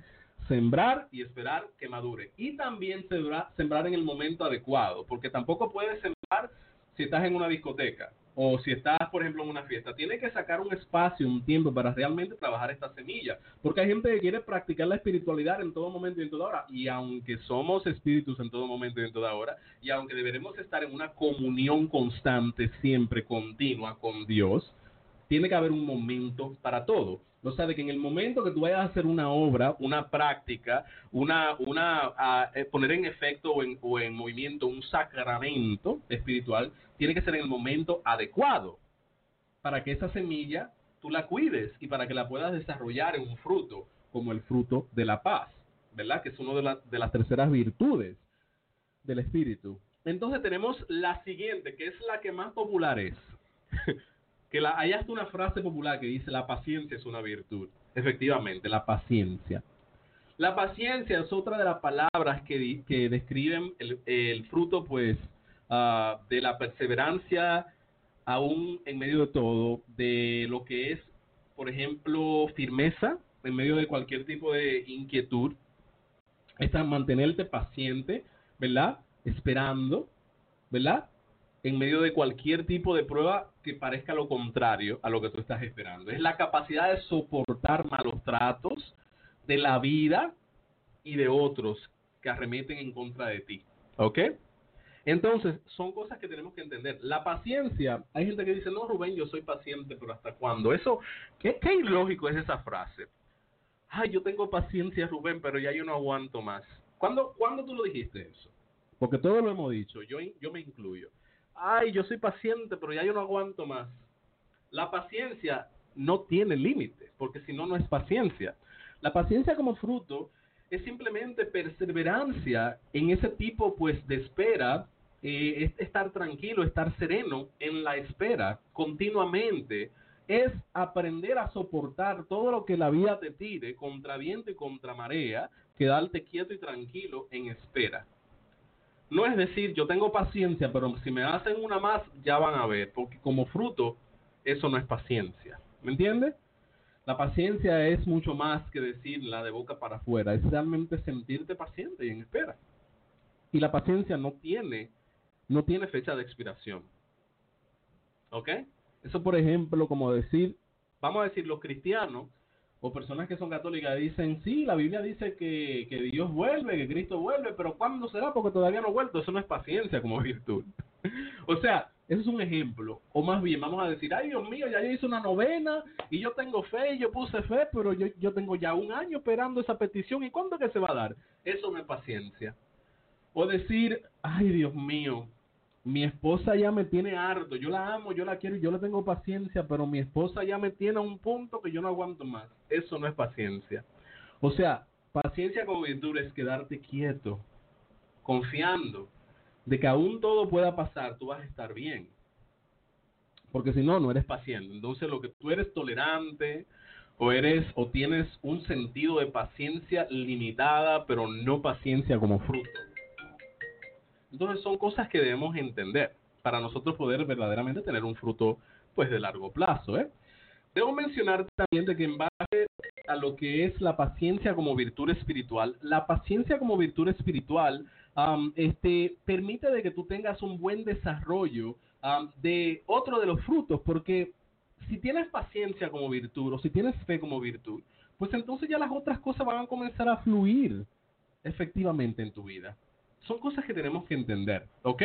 Sembrar y esperar que madure. Y también sembrar, sembrar en el momento adecuado, porque tampoco puedes sembrar si estás en una discoteca o si estás, por ejemplo, en una fiesta, tienes que sacar un espacio, un tiempo para realmente trabajar esta semilla. Porque hay gente que quiere practicar la espiritualidad en todo momento y en toda hora. Y aunque somos espíritus en todo momento y en toda hora, y aunque deberemos estar en una comunión constante, siempre continua con Dios, tiene que haber un momento para todo. O sea, de que en el momento que tú vayas a hacer una obra, una práctica, una, una eh, poner en efecto o en, movimiento un sacramento espiritual, tiene que ser en el momento adecuado para que esa semilla tú la cuides y para que la puedas desarrollar en un fruto, como el fruto de la paz, ¿verdad? Que es una de, de las terceras virtudes del espíritu. Entonces tenemos la siguiente, que es la que más popular es. que la, hay hasta una frase popular que dice la paciencia es una virtud. Efectivamente, la paciencia. La paciencia es otra de las palabras que, que describen el, fruto, pues, uh, de la perseverancia, aún en medio de todo, de lo que es, por ejemplo, firmeza en medio de cualquier tipo de inquietud. Es mantenerte paciente, ¿verdad? Esperando, ¿verdad? En medio de cualquier tipo de prueba que parezca lo contrario a lo que tú estás esperando. Es la capacidad de soportar malos tratos de la vida y de otros que arremeten en contra de ti. ¿Ok? Entonces, son cosas que tenemos que entender. La paciencia, hay gente que dice, no, Rubén, yo soy paciente, pero ¿hasta cuándo? Eso, ¿qué, ilógico es esa frase? Ay, yo tengo paciencia, Rubén, pero ya yo no aguanto más. ¿Cuándo, ¿cuándo tú lo dijiste eso? Porque todo lo hemos dicho, yo, yo me incluyo ay, yo soy paciente, pero ya yo no aguanto más. La paciencia no tiene límites, porque si no, no es paciencia. La paciencia como fruto es simplemente perseverancia en ese tipo pues de espera, eh, es estar tranquilo, estar sereno en la espera continuamente, es aprender a soportar todo lo que la vida te tire contra viento y contra marea, quedarte quieto y tranquilo en espera. No es decir, yo tengo paciencia, pero si me hacen una más, ya van a ver, porque como fruto, eso no es paciencia. ¿Me entiendes? La paciencia es mucho más que decirla de boca para afuera, es realmente sentirte paciente y en espera. Y la paciencia no tiene, no tiene fecha de expiración. ¿Ok? Eso, por ejemplo, como decir, vamos a decir, los cristianos o personas que son católicas dicen, sí, la Biblia dice que, que Dios vuelve, que Cristo vuelve, pero ¿cuándo será? Porque todavía no ha vuelto. Eso no es paciencia como virtud. o sea, eso es un ejemplo. O más bien, vamos a decir, ay Dios mío, ya yo hice una novena y yo tengo fe y yo puse fe, pero yo, yo tengo ya un año esperando esa petición y ¿cuándo que se va a dar? Eso no es paciencia. O decir, ay Dios mío, mi esposa ya me tiene harto, yo la amo, yo la quiero y yo le tengo paciencia, pero mi esposa ya me tiene a un punto que yo no aguanto más. Eso no es paciencia. O sea, paciencia con virtud es quedarte quieto, confiando de que aún todo pueda pasar, tú vas a estar bien. Porque si no, no eres paciente. Entonces, lo que tú eres tolerante o eres o tienes un sentido de paciencia limitada, pero no paciencia como fruto. Entonces son cosas que debemos entender para nosotros poder verdaderamente tener un fruto pues de largo plazo. ¿eh? Debo mencionar también de que en base a lo que es la paciencia como virtud espiritual, la paciencia como virtud espiritual este, permite de que tú tengas un buen desarrollo de otro de los frutos, porque si tienes paciencia como virtud o si tienes fe como virtud, pues entonces ya las otras cosas van a comenzar a fluir efectivamente en tu vida son cosas que tenemos que entender, ¿ok?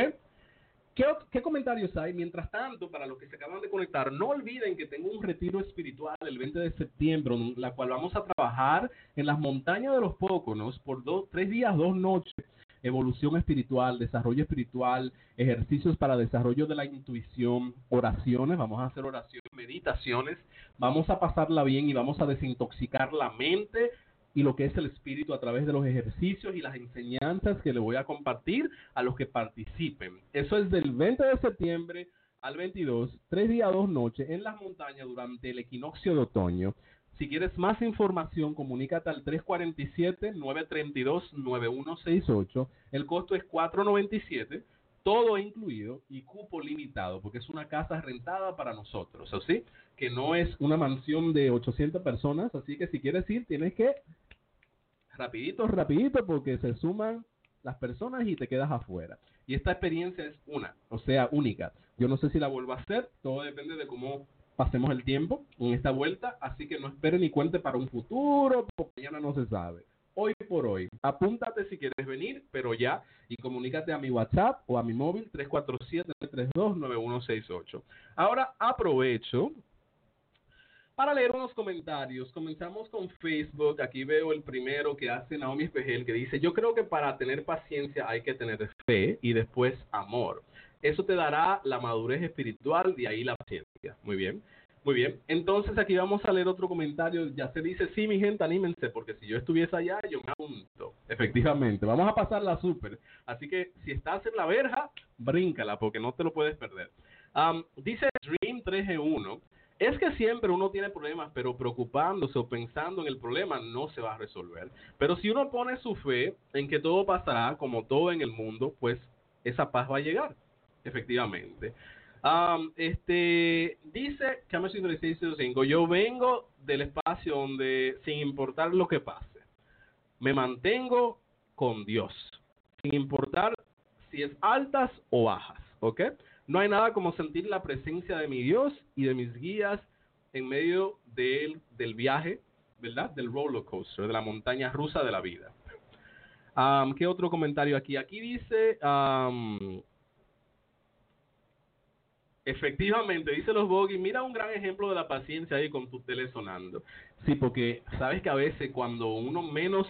¿Qué, comentarios hay? Mientras tanto, para los que se acaban de conectar, no olviden que tengo un retiro espiritual el 20 de septiembre, en la cual vamos a trabajar en las montañas de los Póconos por dos, tres días, dos noches. Evolución espiritual, desarrollo espiritual, ejercicios para desarrollo de la intuición, oraciones, vamos a hacer oraciones, meditaciones, vamos a pasarla bien y vamos a desintoxicar la mente y lo que es el espíritu a través de los ejercicios y las enseñanzas que le voy a compartir a los que participen. Eso es del 20 de septiembre al 22, tres días, dos noches en las montañas durante el equinoccio de otoño. Si quieres más información, comunícate al 347-932-9168. El costo es 497 todo incluido y cupo limitado, porque es una casa rentada para nosotros, ¿así? Que no es una mansión de 800 personas, así que si quieres ir, tienes que rapidito, rapidito, porque se suman las personas y te quedas afuera. Y esta experiencia es una, o sea, única. Yo no sé si la vuelvo a hacer, todo depende de cómo pasemos el tiempo en esta vuelta, así que no espere ni cuente para un futuro, porque mañana no se sabe hoy por hoy. Apúntate si quieres venir, pero ya, y comunícate a mi WhatsApp o a mi móvil 347-329168. Ahora aprovecho para leer unos comentarios. Comenzamos con Facebook. Aquí veo el primero que hace Naomi Espejel, que dice, yo creo que para tener paciencia hay que tener fe y después amor. Eso te dará la madurez espiritual, y ahí la paciencia. Muy bien. Muy bien, entonces aquí vamos a leer otro comentario. Ya se dice, sí, mi gente, anímense, porque si yo estuviese allá, yo me apunto. Efectivamente, vamos a pasarla súper. Así que si estás en la verja, bríncala, porque no te lo puedes perder. dice Dream 3G1, es que siempre uno tiene problemas, pero preocupándose o pensando en el problema no se va a resolver. Pero si uno pone su fe en que todo pasará como todo en el mundo, pues esa paz va a llegar, efectivamente este, dice Cambio 13605, yo vengo del espacio donde, sin importar lo que pase, me mantengo con Dios, sin importar si es altas o bajas, ¿ok? No hay nada como sentir la presencia de mi Dios y de mis guías en medio del, del viaje, ¿verdad? Del roller coaster, de la montaña rusa de la vida. ¿Qué otro comentario aquí? Aquí dice... Efectivamente, dice los Bogi, mira un gran ejemplo de la paciencia ahí con tu tele sonando. Sí, porque sabes que a veces cuando uno menos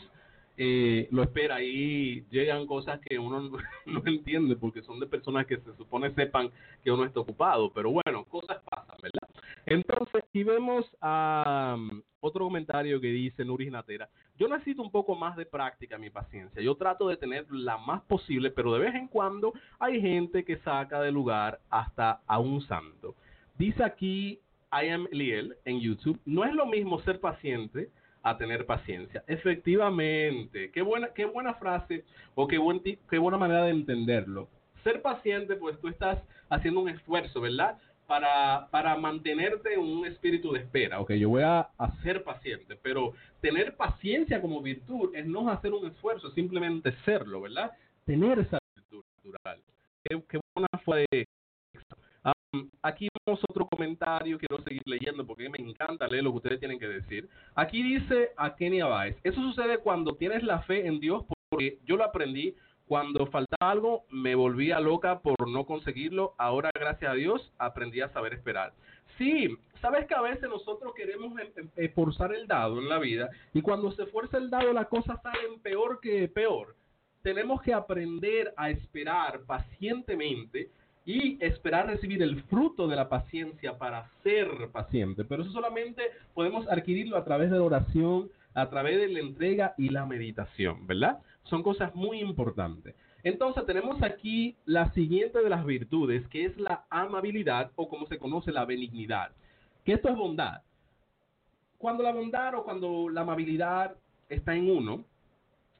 eh, lo espera ahí llegan cosas que uno no, entiende porque son de personas que se supone sepan que uno está ocupado, pero bueno, cosas pasan, ¿verdad? Entonces, si vemos a otro comentario que dice Nuris Natera, yo necesito un poco más de práctica mi paciencia. Yo trato de tener la más posible, pero de vez en cuando hay gente que saca de lugar hasta a un santo. Dice aquí I am Liel en YouTube, no es lo mismo ser paciente a tener paciencia. Efectivamente, qué buena, qué buena frase o qué, qué buena manera de entenderlo. Ser paciente, pues tú estás haciendo un esfuerzo, ¿verdad? para, para mantenerte en un espíritu de espera. Ok, yo voy a, ser paciente, pero tener paciencia como virtud es no hacer un esfuerzo, simplemente serlo, ¿verdad? Tener esa virtud natural. Qué, buena fue. Aquí vemos otro comentario, quiero seguir leyendo porque me encanta leer lo que ustedes tienen que decir. Aquí dice a Kenia Baez, eso sucede cuando tienes la fe en Dios porque yo lo aprendí cuando faltaba algo, me volvía loca por no conseguirlo. Ahora, gracias a Dios, aprendí a saber esperar. Sí, sabes que a veces nosotros queremos em, em, forzar el dado en la vida y cuando se fuerza el dado las cosas salen peor que peor. Tenemos que aprender a esperar pacientemente y esperar recibir el fruto de la paciencia para ser paciente. Pero eso solamente podemos adquirirlo a través de la oración, a través de la entrega y la meditación, ¿verdad? Son cosas muy importantes. Entonces tenemos aquí la siguiente de las virtudes, que es la amabilidad o como se conoce la benignidad, que esto es bondad. Cuando la bondad o cuando la amabilidad está en uno,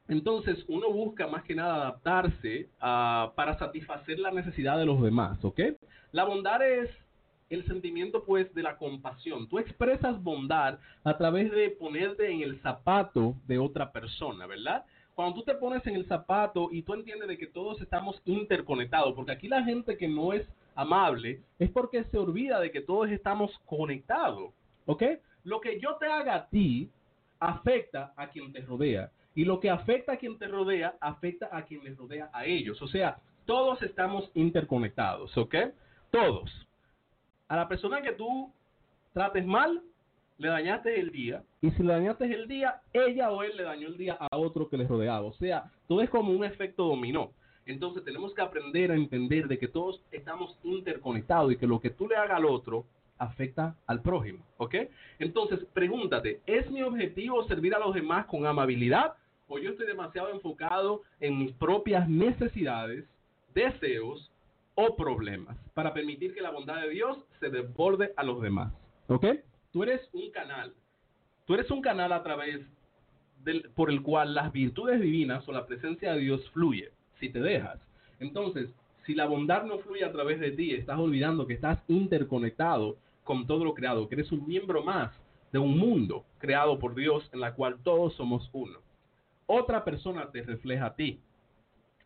entonces uno busca más que nada adaptarse ah, para satisfacer la necesidad de los demás, ¿ok? La bondad es el sentimiento pues de la compasión. Tú expresas bondad a través de ponerte en el zapato de otra persona, ¿verdad? cuando tú te pones en el zapato y tú entiendes de que todos estamos interconectados, porque aquí la gente que no es amable es porque se olvida de que todos estamos conectados, ¿ok? Lo que yo te haga a ti afecta a quien te rodea y lo que afecta a quien te rodea afecta a quien les rodea a ellos, o sea, todos estamos interconectados, ¿ok? Todos. A la persona que tú trates mal, le dañaste el día, y si le dañaste el día, ella o él le dañó el día a otro que les rodeaba. O sea, todo es como un efecto dominó. Entonces tenemos que aprender a entender de que todos estamos interconectados y que lo que tú le hagas al otro afecta al prójimo, ¿ok? Entonces, pregúntate, ¿es mi objetivo servir a los demás con amabilidad o yo estoy demasiado enfocado en mis propias necesidades, deseos o problemas para permitir que la bondad de Dios se desborde a los demás, ¿ok? Tú eres un canal, tú eres un canal a través del, por el cual las virtudes divinas o la presencia de Dios fluye, si te dejas. Entonces, si la bondad no fluye a través de ti, estás olvidando que estás interconectado con todo lo creado, que eres un miembro más de un mundo creado por Dios en la cual todos somos uno. Otra persona te refleja a ti.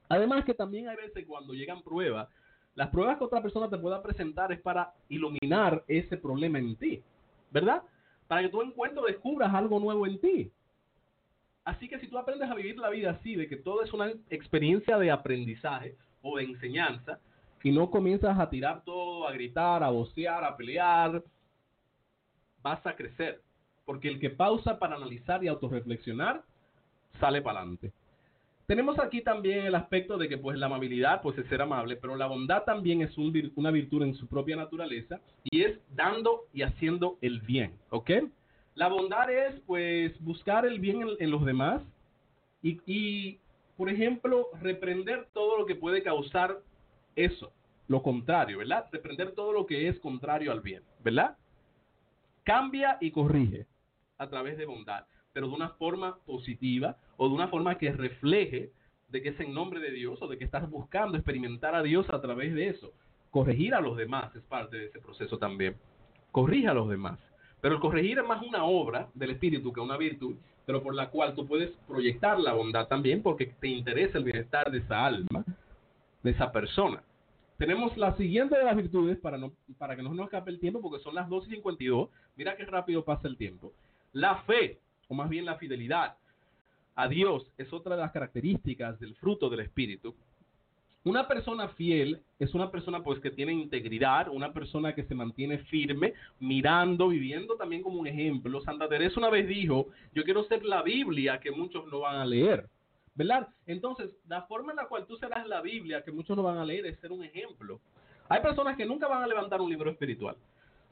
Además que también hay veces cuando llegan pruebas, las pruebas que otra persona te pueda presentar es para iluminar ese problema en ti, ¿verdad? Para que tú encuentres, descubras algo nuevo en ti. Así que si tú aprendes a vivir la vida así, de que todo es una experiencia de aprendizaje, o de enseñanza y no comienzas a tirar todo, a gritar, a vocear, a pelear, vas a crecer. Porque el que pausa para analizar y autorreflexionar sale para adelante. Tenemos aquí también el aspecto de que pues la amabilidad pues es ser amable, pero la bondad también es un, una virtud en su propia naturaleza y es dando y haciendo el bien, ¿ok? La bondad es pues buscar el bien en, en los demás y, y por ejemplo, reprender todo lo que puede causar eso, lo contrario, ¿verdad? Reprender todo lo que es contrario al bien, ¿verdad? Cambia y corrige a través de bondad, pero de una forma positiva o de una forma que refleje de que es en nombre de Dios o de que estás buscando experimentar a Dios a través de eso. Corregir a los demás es parte de ese proceso también. Corrige a los demás. Pero el corregir es más una obra del Espíritu que una virtud pero por la cual tú puedes proyectar la bondad también porque te interesa el bienestar de esa alma, de esa persona. Tenemos la siguiente de las virtudes para, no, para que no nos escape el tiempo porque son las 2 y 52. Mira qué rápido pasa el tiempo. La fe, o más bien la fidelidad a Dios, es otra de las características del fruto del Espíritu una persona fiel es una persona pues que tiene integridad, una persona que se mantiene firme, mirando, viviendo también como un ejemplo. Santa Teresa una vez dijo, yo quiero ser la Biblia que muchos no van a leer. ¿Verdad? Entonces, la forma en la cual tú serás la Biblia que muchos no van a leer es ser un ejemplo. Hay personas que nunca van a levantar un libro espiritual.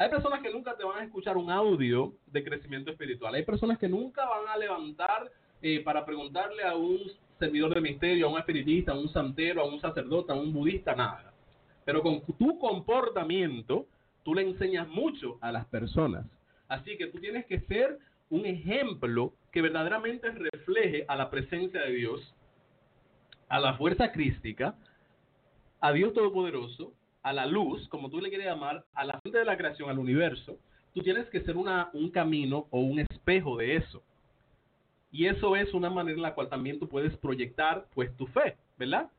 Hay personas que nunca te van a escuchar un audio de crecimiento espiritual. Hay personas que nunca van a levantar eh, para preguntarle a un servidor de misterio, a un espiritista, a un santero, a un sacerdote, a un budista, nada. Pero con tu comportamiento, tú le enseñas mucho a las personas. Así que tú tienes que ser un ejemplo que verdaderamente refleje a la presencia de Dios, a la fuerza crística, a Dios Todopoderoso, a la luz, como tú le quieres llamar, a la fuente de la creación, al universo. Tú tienes que ser una, un camino o un espejo de eso. Y eso es una manera en la cual también tú puedes proyectar pues tu fe, ¿verdad?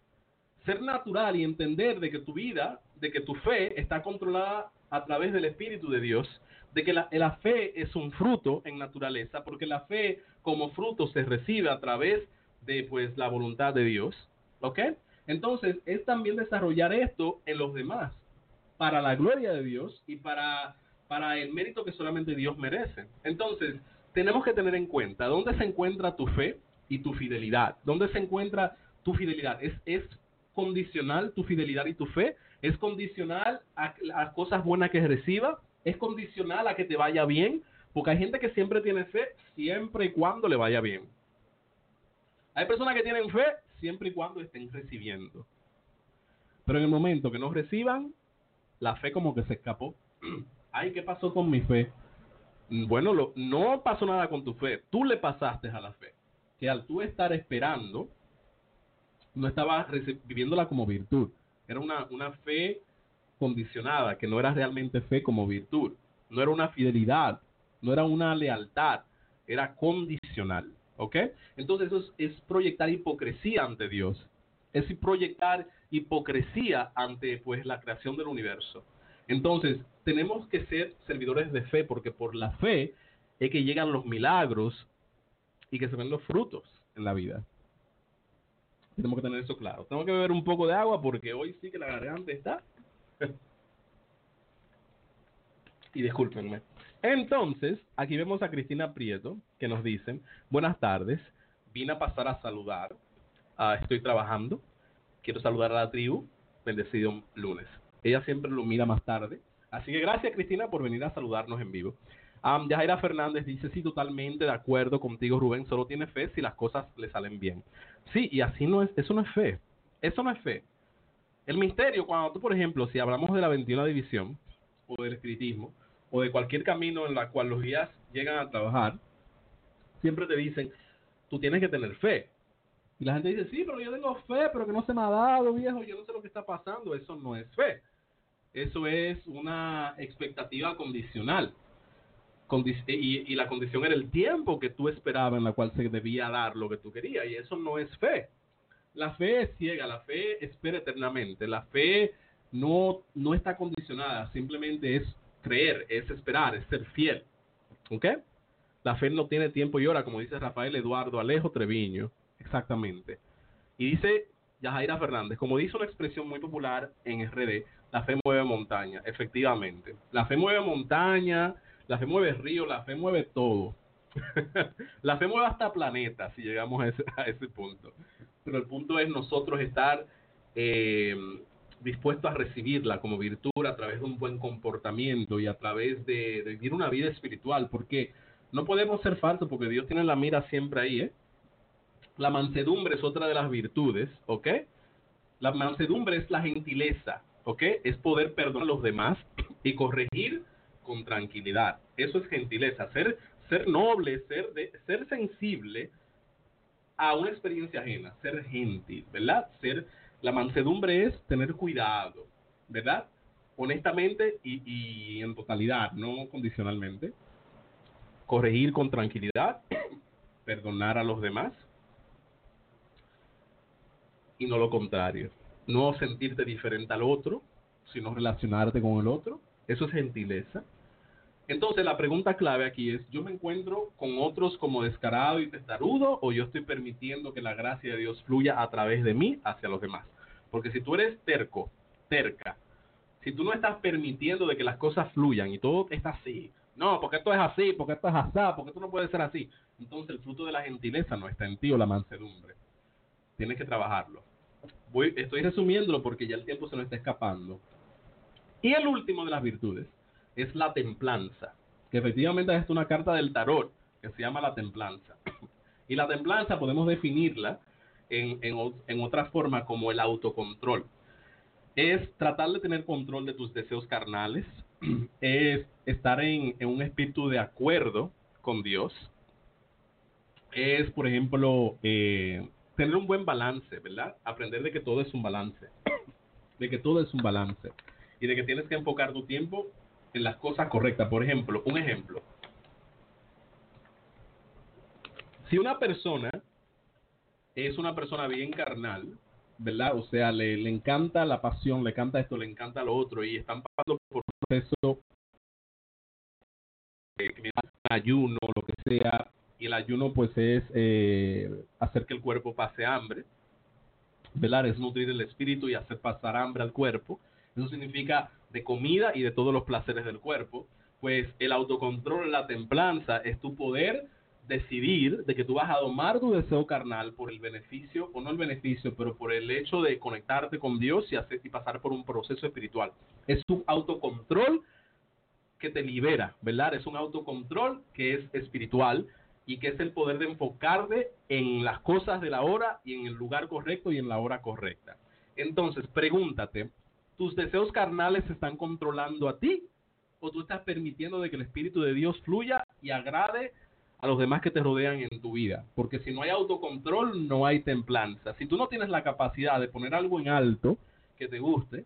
Ser natural y entender de que tu vida, de que tu fe está controlada a través del Espíritu de Dios, de que la, fe es un fruto en naturaleza, porque la fe como fruto se recibe a través de pues la voluntad de Dios, ¿ok? Entonces es también desarrollar esto en los demás, para la gloria de Dios y para, para el mérito que solamente Dios merece. Entonces, tenemos que tener en cuenta dónde se encuentra tu fe y tu fidelidad. ¿Dónde se encuentra tu fidelidad? ¿Es, es condicional tu fidelidad y tu fe? ¿Es condicional a, a cosas buenas que reciba? ¿Es condicional a que te vaya bien? Porque hay gente que siempre tiene fe siempre y cuando le vaya bien. Hay personas que tienen fe siempre y cuando estén recibiendo. Pero en el momento que no reciban, la fe como que se escapó. Ay, ¿qué pasó con mi fe? Bueno, lo, no pasó nada con tu fe. Tú le pasaste a la fe. Que al tú estar esperando, no estabas viviéndola como virtud. Era una, una fe condicionada, que no era realmente fe como virtud. No era una fidelidad, no era una lealtad, era condicional. ¿Ok? Entonces eso es, es proyectar hipocresía ante Dios. Es proyectar hipocresía ante pues la creación del universo. Entonces, tenemos que ser servidores de fe, porque por la fe es que llegan los milagros y que se ven los frutos en la vida. Tenemos que tener eso claro. Tengo que beber un poco de agua porque hoy sí que la garganta está. y discúlpenme. Entonces, aquí vemos a Cristina Prieto, que nos dicen, buenas tardes, vine a pasar a saludar, uh, estoy trabajando, quiero saludar a la tribu, bendecido lunes. Ella siempre lo mira más tarde, Así que gracias, Cristina, por venir a saludarnos en vivo. Um, Yajaira Fernández dice, sí, totalmente de acuerdo contigo, Rubén, solo tiene fe si las cosas le salen bien. Sí, y así no es, eso no es fe, eso no es fe. El misterio, cuando tú, por ejemplo, si hablamos de la 21 división, o del espiritismo, o de cualquier camino en la cual los guías llegan a trabajar, siempre te dicen, tú tienes que tener fe. Y la gente dice, sí, pero yo tengo fe, pero que no se me ha dado, viejo, yo no sé lo que está pasando. Eso no es fe. Eso es una expectativa condicional y, la condición era el tiempo que tú esperabas en la cual se debía dar lo que tú querías, y eso no es fe. La fe es ciega, la fe espera eternamente, la fe no, no está condicionada, simplemente es creer, es esperar, es ser fiel. ¿Ok? La fe no tiene tiempo y hora, como dice Rafael Eduardo Alejo Treviño, exactamente. Y dice Yajaira Fernández, como dice una expresión muy popular en RD, la fe mueve montaña, efectivamente. La fe mueve montaña, la fe mueve río, la fe mueve todo. la fe mueve hasta planetas, si llegamos a ese, punto. Pero el punto es nosotros estar eh, dispuestos a recibirla como virtud a través de un buen comportamiento y a través de, vivir una vida espiritual, porque no podemos ser falsos, porque Dios tiene la mira siempre ahí, ¿eh? La mansedumbre es otra de las virtudes, ¿ok? La mansedumbre es la gentileza, ¿ok? Es poder perdonar a los demás y corregir con tranquilidad. Eso es gentileza, ser, ser noble, ser, de, ser sensible a una experiencia ajena, ser gentil, ¿verdad? Ser, la mansedumbre es tener cuidado, ¿verdad? Honestamente y, y en totalidad, no condicionalmente. Corregir con tranquilidad, perdonar a los demás y no lo contrario. No sentirte diferente al otro, sino relacionarte con el otro. Eso es gentileza. Entonces la pregunta clave aquí es, ¿yo me encuentro con otros como descarado y testarudo o yo estoy permitiendo que la gracia de Dios fluya a través de mí hacia los demás? Porque si tú eres terco, terca, si tú no estás permitiendo de que las cosas fluyan y todo está así, no, porque esto es así, porque esto es así, porque esto no puede ser así, entonces el fruto de la gentileza no está en ti o la mansedumbre. Tienes que trabajarlo. Voy, estoy resumiéndolo porque ya el tiempo se nos está escapando. Y el último de las virtudes es la templanza, que efectivamente es una carta del tarot que se llama la templanza. Y la templanza podemos definirla en, en, otra forma como el autocontrol. Es tratar de tener control de tus deseos carnales, es estar en, en un espíritu de acuerdo con Dios, es, por ejemplo, eh, tener un buen balance, ¿verdad? Aprender de que todo es un balance, de que todo es un balance y de que tienes que enfocar tu tiempo en las cosas correctas. Por ejemplo, un ejemplo. Si una persona es una persona bien carnal, ¿verdad? O sea, le, le encanta la pasión, le encanta esto, le encanta lo otro, y están pasando por un proceso de ayuno, lo que sea, y el ayuno pues es eh, hacer que el cuerpo pase hambre, ¿verdad? Es nutrir el espíritu y hacer pasar hambre al cuerpo. Eso significa de comida y de todos los placeres del cuerpo, pues el autocontrol, la templanza es tu poder decidir de que tú vas a domar tu deseo carnal por el beneficio, o no el beneficio, pero por el hecho de conectarte con Dios y, hacer, y pasar por un proceso espiritual. Es tu autocontrol que te libera, ¿verdad? Es un autocontrol que es espiritual y que es el poder de enfocarte en las cosas de la hora y en el lugar correcto y en la hora correcta. Entonces, pregúntate, tus deseos carnales se están controlando a ti o tú estás permitiendo de que el Espíritu de Dios fluya y agrade a los demás que te rodean en tu vida. Porque si no hay autocontrol, no hay templanza. Si tú no tienes la capacidad de poner algo en alto que te guste,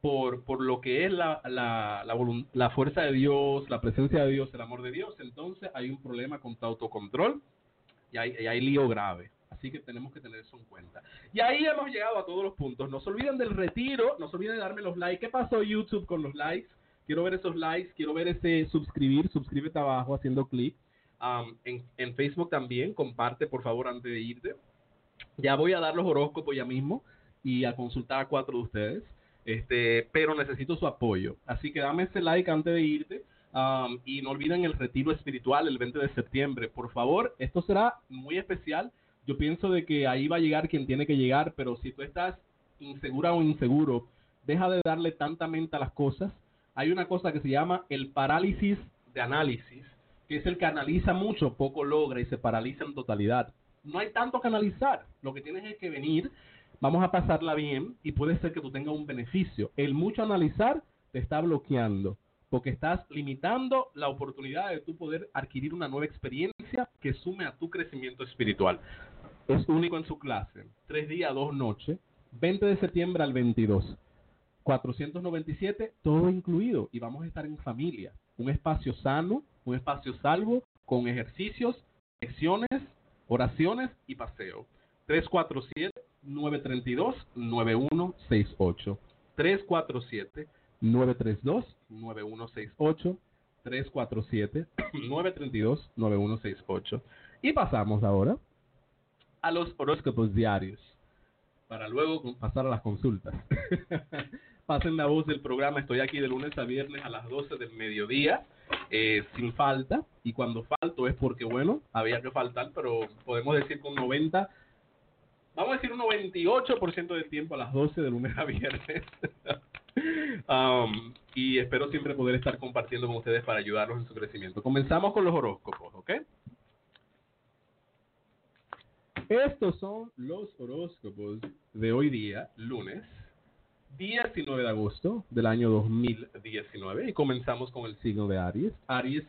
por, por lo que es la, la, la, fuerza de Dios, la presencia de Dios, el amor de Dios, entonces hay un problema con tu autocontrol y hay, y hay lío grave. Así que tenemos que tener eso en cuenta. Y ahí hemos llegado a todos los puntos. No se olviden del retiro, no se olviden de darme los likes. ¿Qué pasó YouTube con los likes? Quiero ver esos likes, quiero ver ese suscribir, suscríbete abajo haciendo clic. en, en, Facebook también, comparte por favor antes de irte. Ya voy a dar los horóscopos ya mismo y a consultar a cuatro de ustedes. Este, pero necesito su apoyo. Así que dame ese like antes de irte. y no olviden el retiro espiritual el 20 de septiembre. Por favor, esto será muy especial yo pienso de que ahí va a llegar quien tiene que llegar, pero si tú estás insegura o inseguro, deja de darle tanta mente a las cosas, hay una cosa que se llama el parálisis de análisis, que es el que analiza mucho, poco logra y se paraliza en totalidad. No hay tanto que analizar, lo que tienes es que venir, vamos a pasarla bien y puede ser que tú tengas un beneficio. El mucho analizar te está bloqueando porque estás limitando la oportunidad de tú poder adquirir una nueva experiencia que sume a tu crecimiento espiritual. Es único en su clase. Tres días, dos noches, 20 de septiembre al 22. 497, todo incluido. Y vamos a estar en familia. Un espacio sano, un espacio salvo, con ejercicios, lecciones, oraciones y paseo. 347-932-9168. 347-932-9168. 347-932-9168. Y pasamos ahora a los horóscopos diarios para luego pasar a las consultas. Pasen la voz del programa, estoy aquí de lunes a viernes a las 12 del mediodía, eh, sin falta, y cuando falto es porque, bueno, había que faltar, pero podemos decir con 90, vamos a decir un 98% del tiempo a las 12 de lunes a viernes. Um, y espero siempre poder estar compartiendo con ustedes para ayudarlos en su crecimiento. Comenzamos con los horóscopos, ¿ok? Estos son los horóscopos de hoy día, lunes 19 de agosto del año 2019 y comenzamos con el signo de Aries. Aries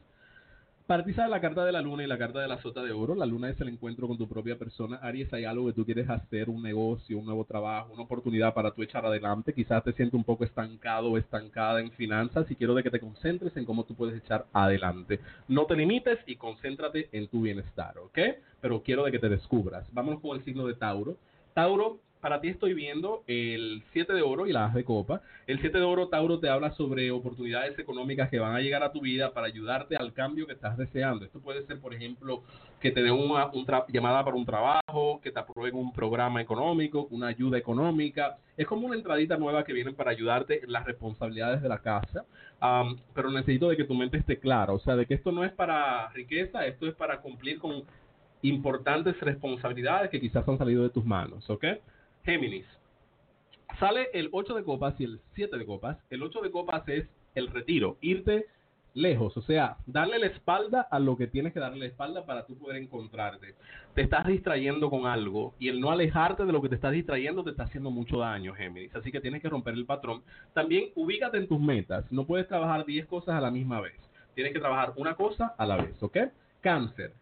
Partiza la carta de la luna y la carta de la sota de oro. La luna es el encuentro con tu propia persona. Aries, hay algo que tú quieres hacer, un negocio, un nuevo trabajo, una oportunidad para tú echar adelante. Quizás te sientes un poco estancado o estancada en finanzas y quiero de que te concentres en cómo tú puedes echar adelante. No te limites y concéntrate en tu bienestar, ¿ok? Pero quiero de que te descubras. Vámonos con el signo de Tauro. Tauro para ti estoy viendo el 7 de oro y la as de copa. El 7 de oro, Tauro, te habla sobre oportunidades económicas que van a llegar a tu vida para ayudarte al cambio que estás deseando. Esto puede ser, por ejemplo, que te den una llamada para un trabajo, que te aprueben un programa económico, una ayuda económica. Es como una entradita nueva que viene para ayudarte en las responsabilidades de la casa. pero necesito de que tu mente esté clara, o sea, de que esto no es para riqueza, esto es para cumplir con importantes responsabilidades que quizás han salido de tus manos, ¿ok? Géminis. Sale el 8 de copas y el 7 de copas. El 8 de copas es el retiro, irte lejos, o sea, darle la espalda a lo que tienes que darle la espalda para tú poder encontrarte. Te estás distrayendo con algo y el no alejarte de lo que te estás distrayendo te está haciendo mucho daño, Géminis. Así que tienes que romper el patrón. También ubícate en tus metas. No puedes trabajar 10 cosas a la misma vez. Tienes que trabajar una cosa a la vez, ¿ok? Cáncer.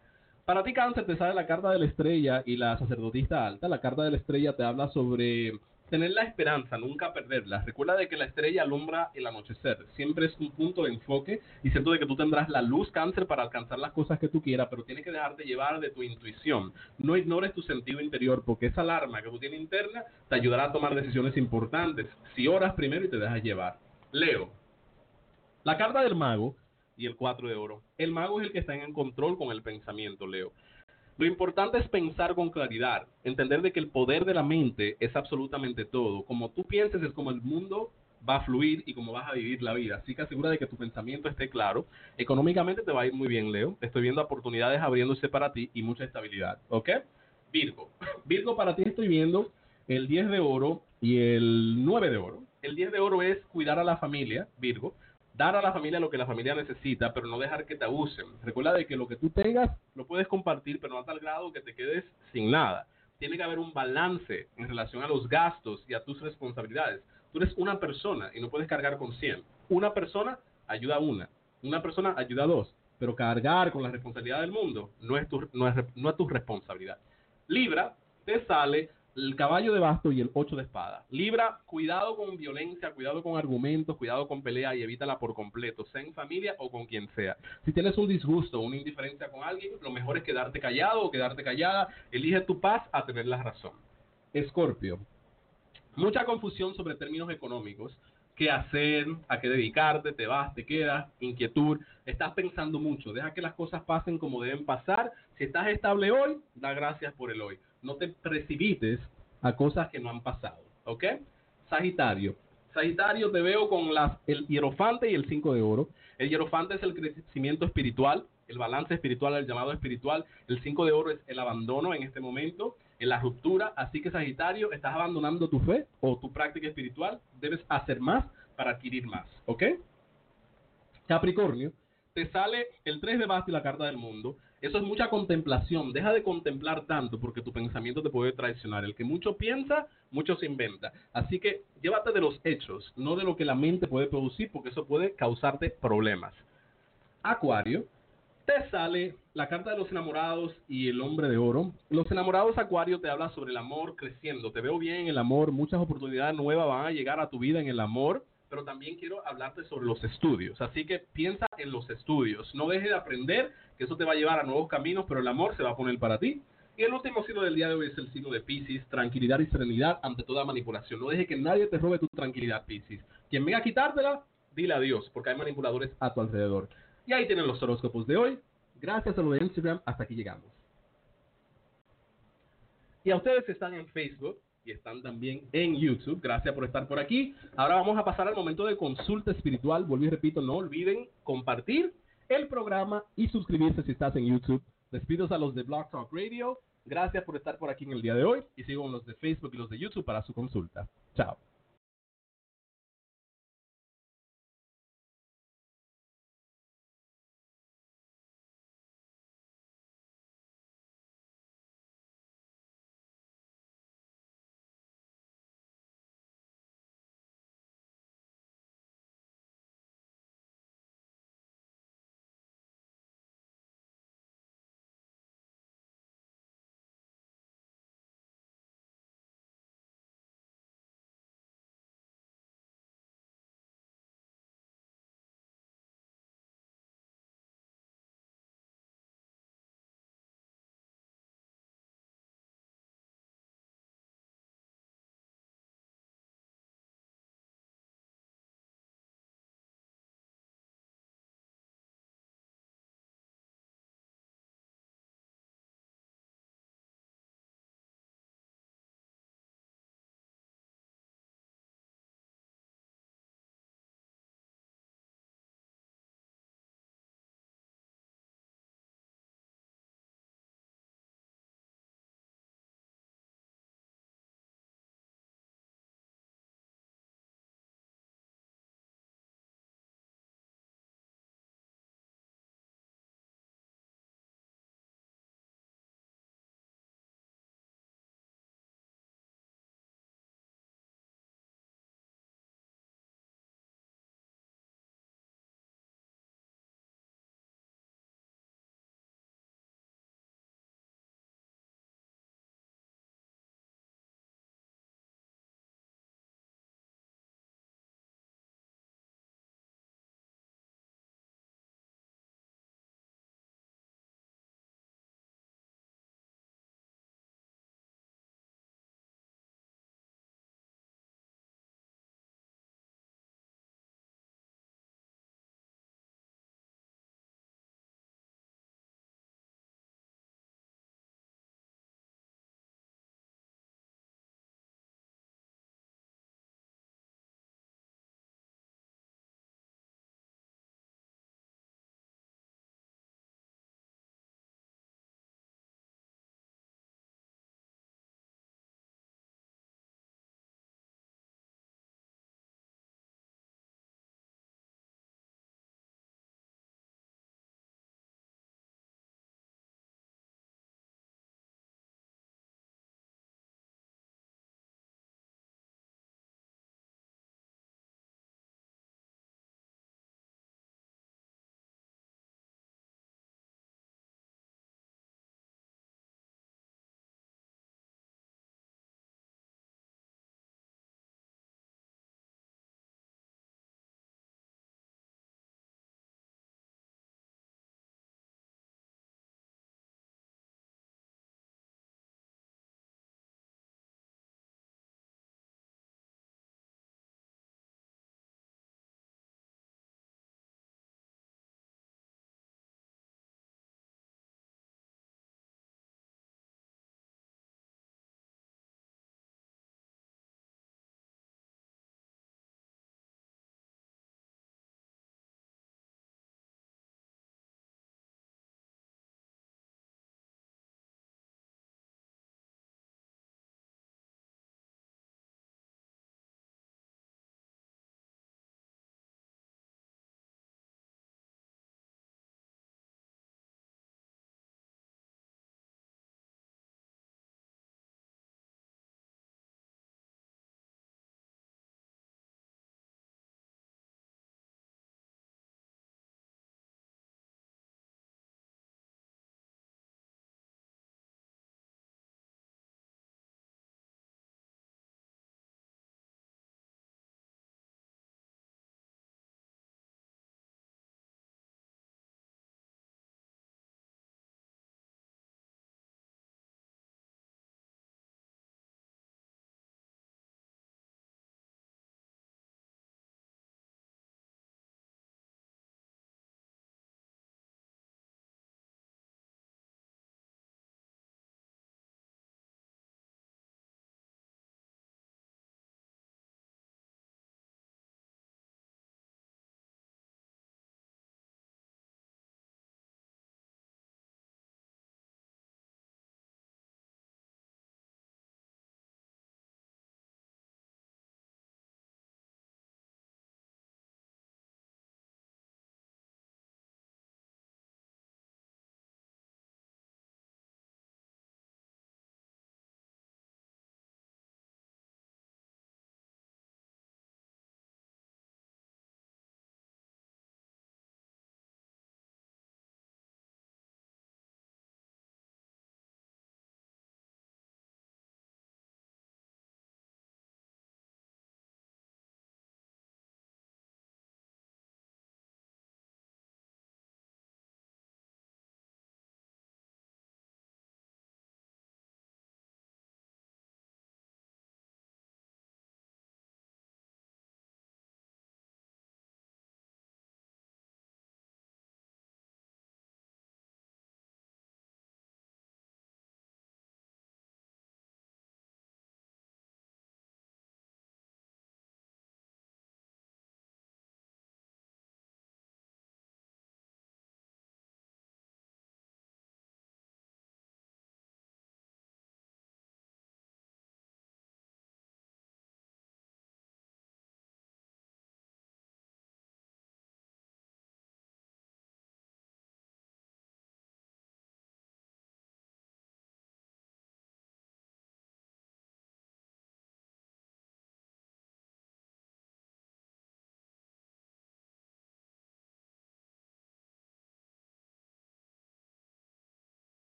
Para ti, Cáncer, te sale la carta de la estrella y la sacerdotista alta. La carta de la estrella te habla sobre tener la esperanza, nunca perderla. Recuerda de que la estrella alumbra el anochecer. Siempre es un punto de enfoque y siento de que tú tendrás la luz cáncer para alcanzar las cosas que tú quieras, pero tienes que dejarte llevar de tu intuición. No ignores tu sentido interior porque esa alarma que tú tienes interna te ayudará a tomar decisiones importantes. Si oras primero y te dejas llevar. Leo. La carta del mago y el 4 de oro. El mago es el que está en control con el pensamiento, Leo. Lo importante es pensar con claridad, entender de que el poder de la mente es absolutamente todo. Como tú pienses es como el mundo va a fluir y como vas a vivir la vida. Así que asegura de que tu pensamiento esté claro. Económicamente te va a ir muy bien, Leo. Estoy viendo oportunidades abriéndose para ti y mucha estabilidad. ¿Ok? Virgo. Virgo, para ti estoy viendo el 10 de oro y el 9 de oro. El 10 de oro es cuidar a la familia, Virgo dar a la familia lo que la familia necesita, pero no dejar que te abusen. Recuerda de que lo que tú tengas lo puedes compartir, pero no a tal grado que te quedes sin nada. Tiene que haber un balance en relación a los gastos y a tus responsabilidades. Tú eres una persona y no puedes cargar con 100. Una persona ayuda a una, una persona ayuda a dos, pero cargar con la responsabilidad del mundo no es tu, no es, no es tu responsabilidad. Libra te sale el caballo de basto y el ocho de espada. Libra, cuidado con violencia, cuidado con argumentos, cuidado con pelea y evítala por completo, sea en familia o con quien sea. Si tienes un disgusto o una indiferencia con alguien, lo mejor es quedarte callado o quedarte callada. Elige tu paz a tener la razón. Escorpio. Mucha confusión sobre términos económicos. ¿Qué hacer? ¿A qué dedicarte? ¿Te vas? ¿Te quedas? Inquietud. Estás pensando mucho. Deja que las cosas pasen como deben pasar. Si estás estable hoy, da gracias por el hoy no te precipites a cosas que no han pasado. ¿Ok? Sagitario. Sagitario te veo con las, el hierofante y el 5 de oro. El hierofante es el crecimiento espiritual, el balance espiritual, el llamado espiritual. El 5 de oro es el abandono en este momento, en la ruptura. Así que Sagitario, estás abandonando tu fe o tu práctica espiritual. Debes hacer más para adquirir más. ¿Ok? Capricornio, te sale el 3 de bastos y la carta del mundo. Eso es mucha contemplación. Deja de contemplar tanto porque tu pensamiento te puede traicionar. El que mucho piensa, mucho se inventa. Así que llévate de los hechos, no de lo que la mente puede producir, porque eso puede causarte problemas. Acuario, te sale la carta de los enamorados y el hombre de oro. Los enamorados Acuario te habla sobre el amor creciendo. Te veo bien en el amor. Muchas oportunidades nuevas van a llegar a tu vida en el amor pero también quiero hablarte sobre los estudios. Así que piensa en los estudios. No dejes de aprender, que eso te va a llevar a nuevos caminos, pero el amor se va a poner para ti. Y el último signo del día de hoy es el signo de Pisces, tranquilidad y serenidad ante toda manipulación. No dejes que nadie te robe tu tranquilidad, Pisces. Quien venga a quitártela, dile adiós, porque hay manipuladores a tu alrededor. Y ahí tienen los horóscopos de hoy. Gracias a lo de Instagram, hasta aquí llegamos. Y a ustedes que están en Facebook, y están también en YouTube. Gracias por estar por aquí. Ahora vamos a pasar al momento de consulta espiritual. Vuelvo y repito, no olviden compartir el programa y suscribirse si estás en YouTube. Despidos a los de Blog Talk Radio. Gracias por estar por aquí en el día de hoy y sigo con los de Facebook y los de YouTube para su consulta. Chao.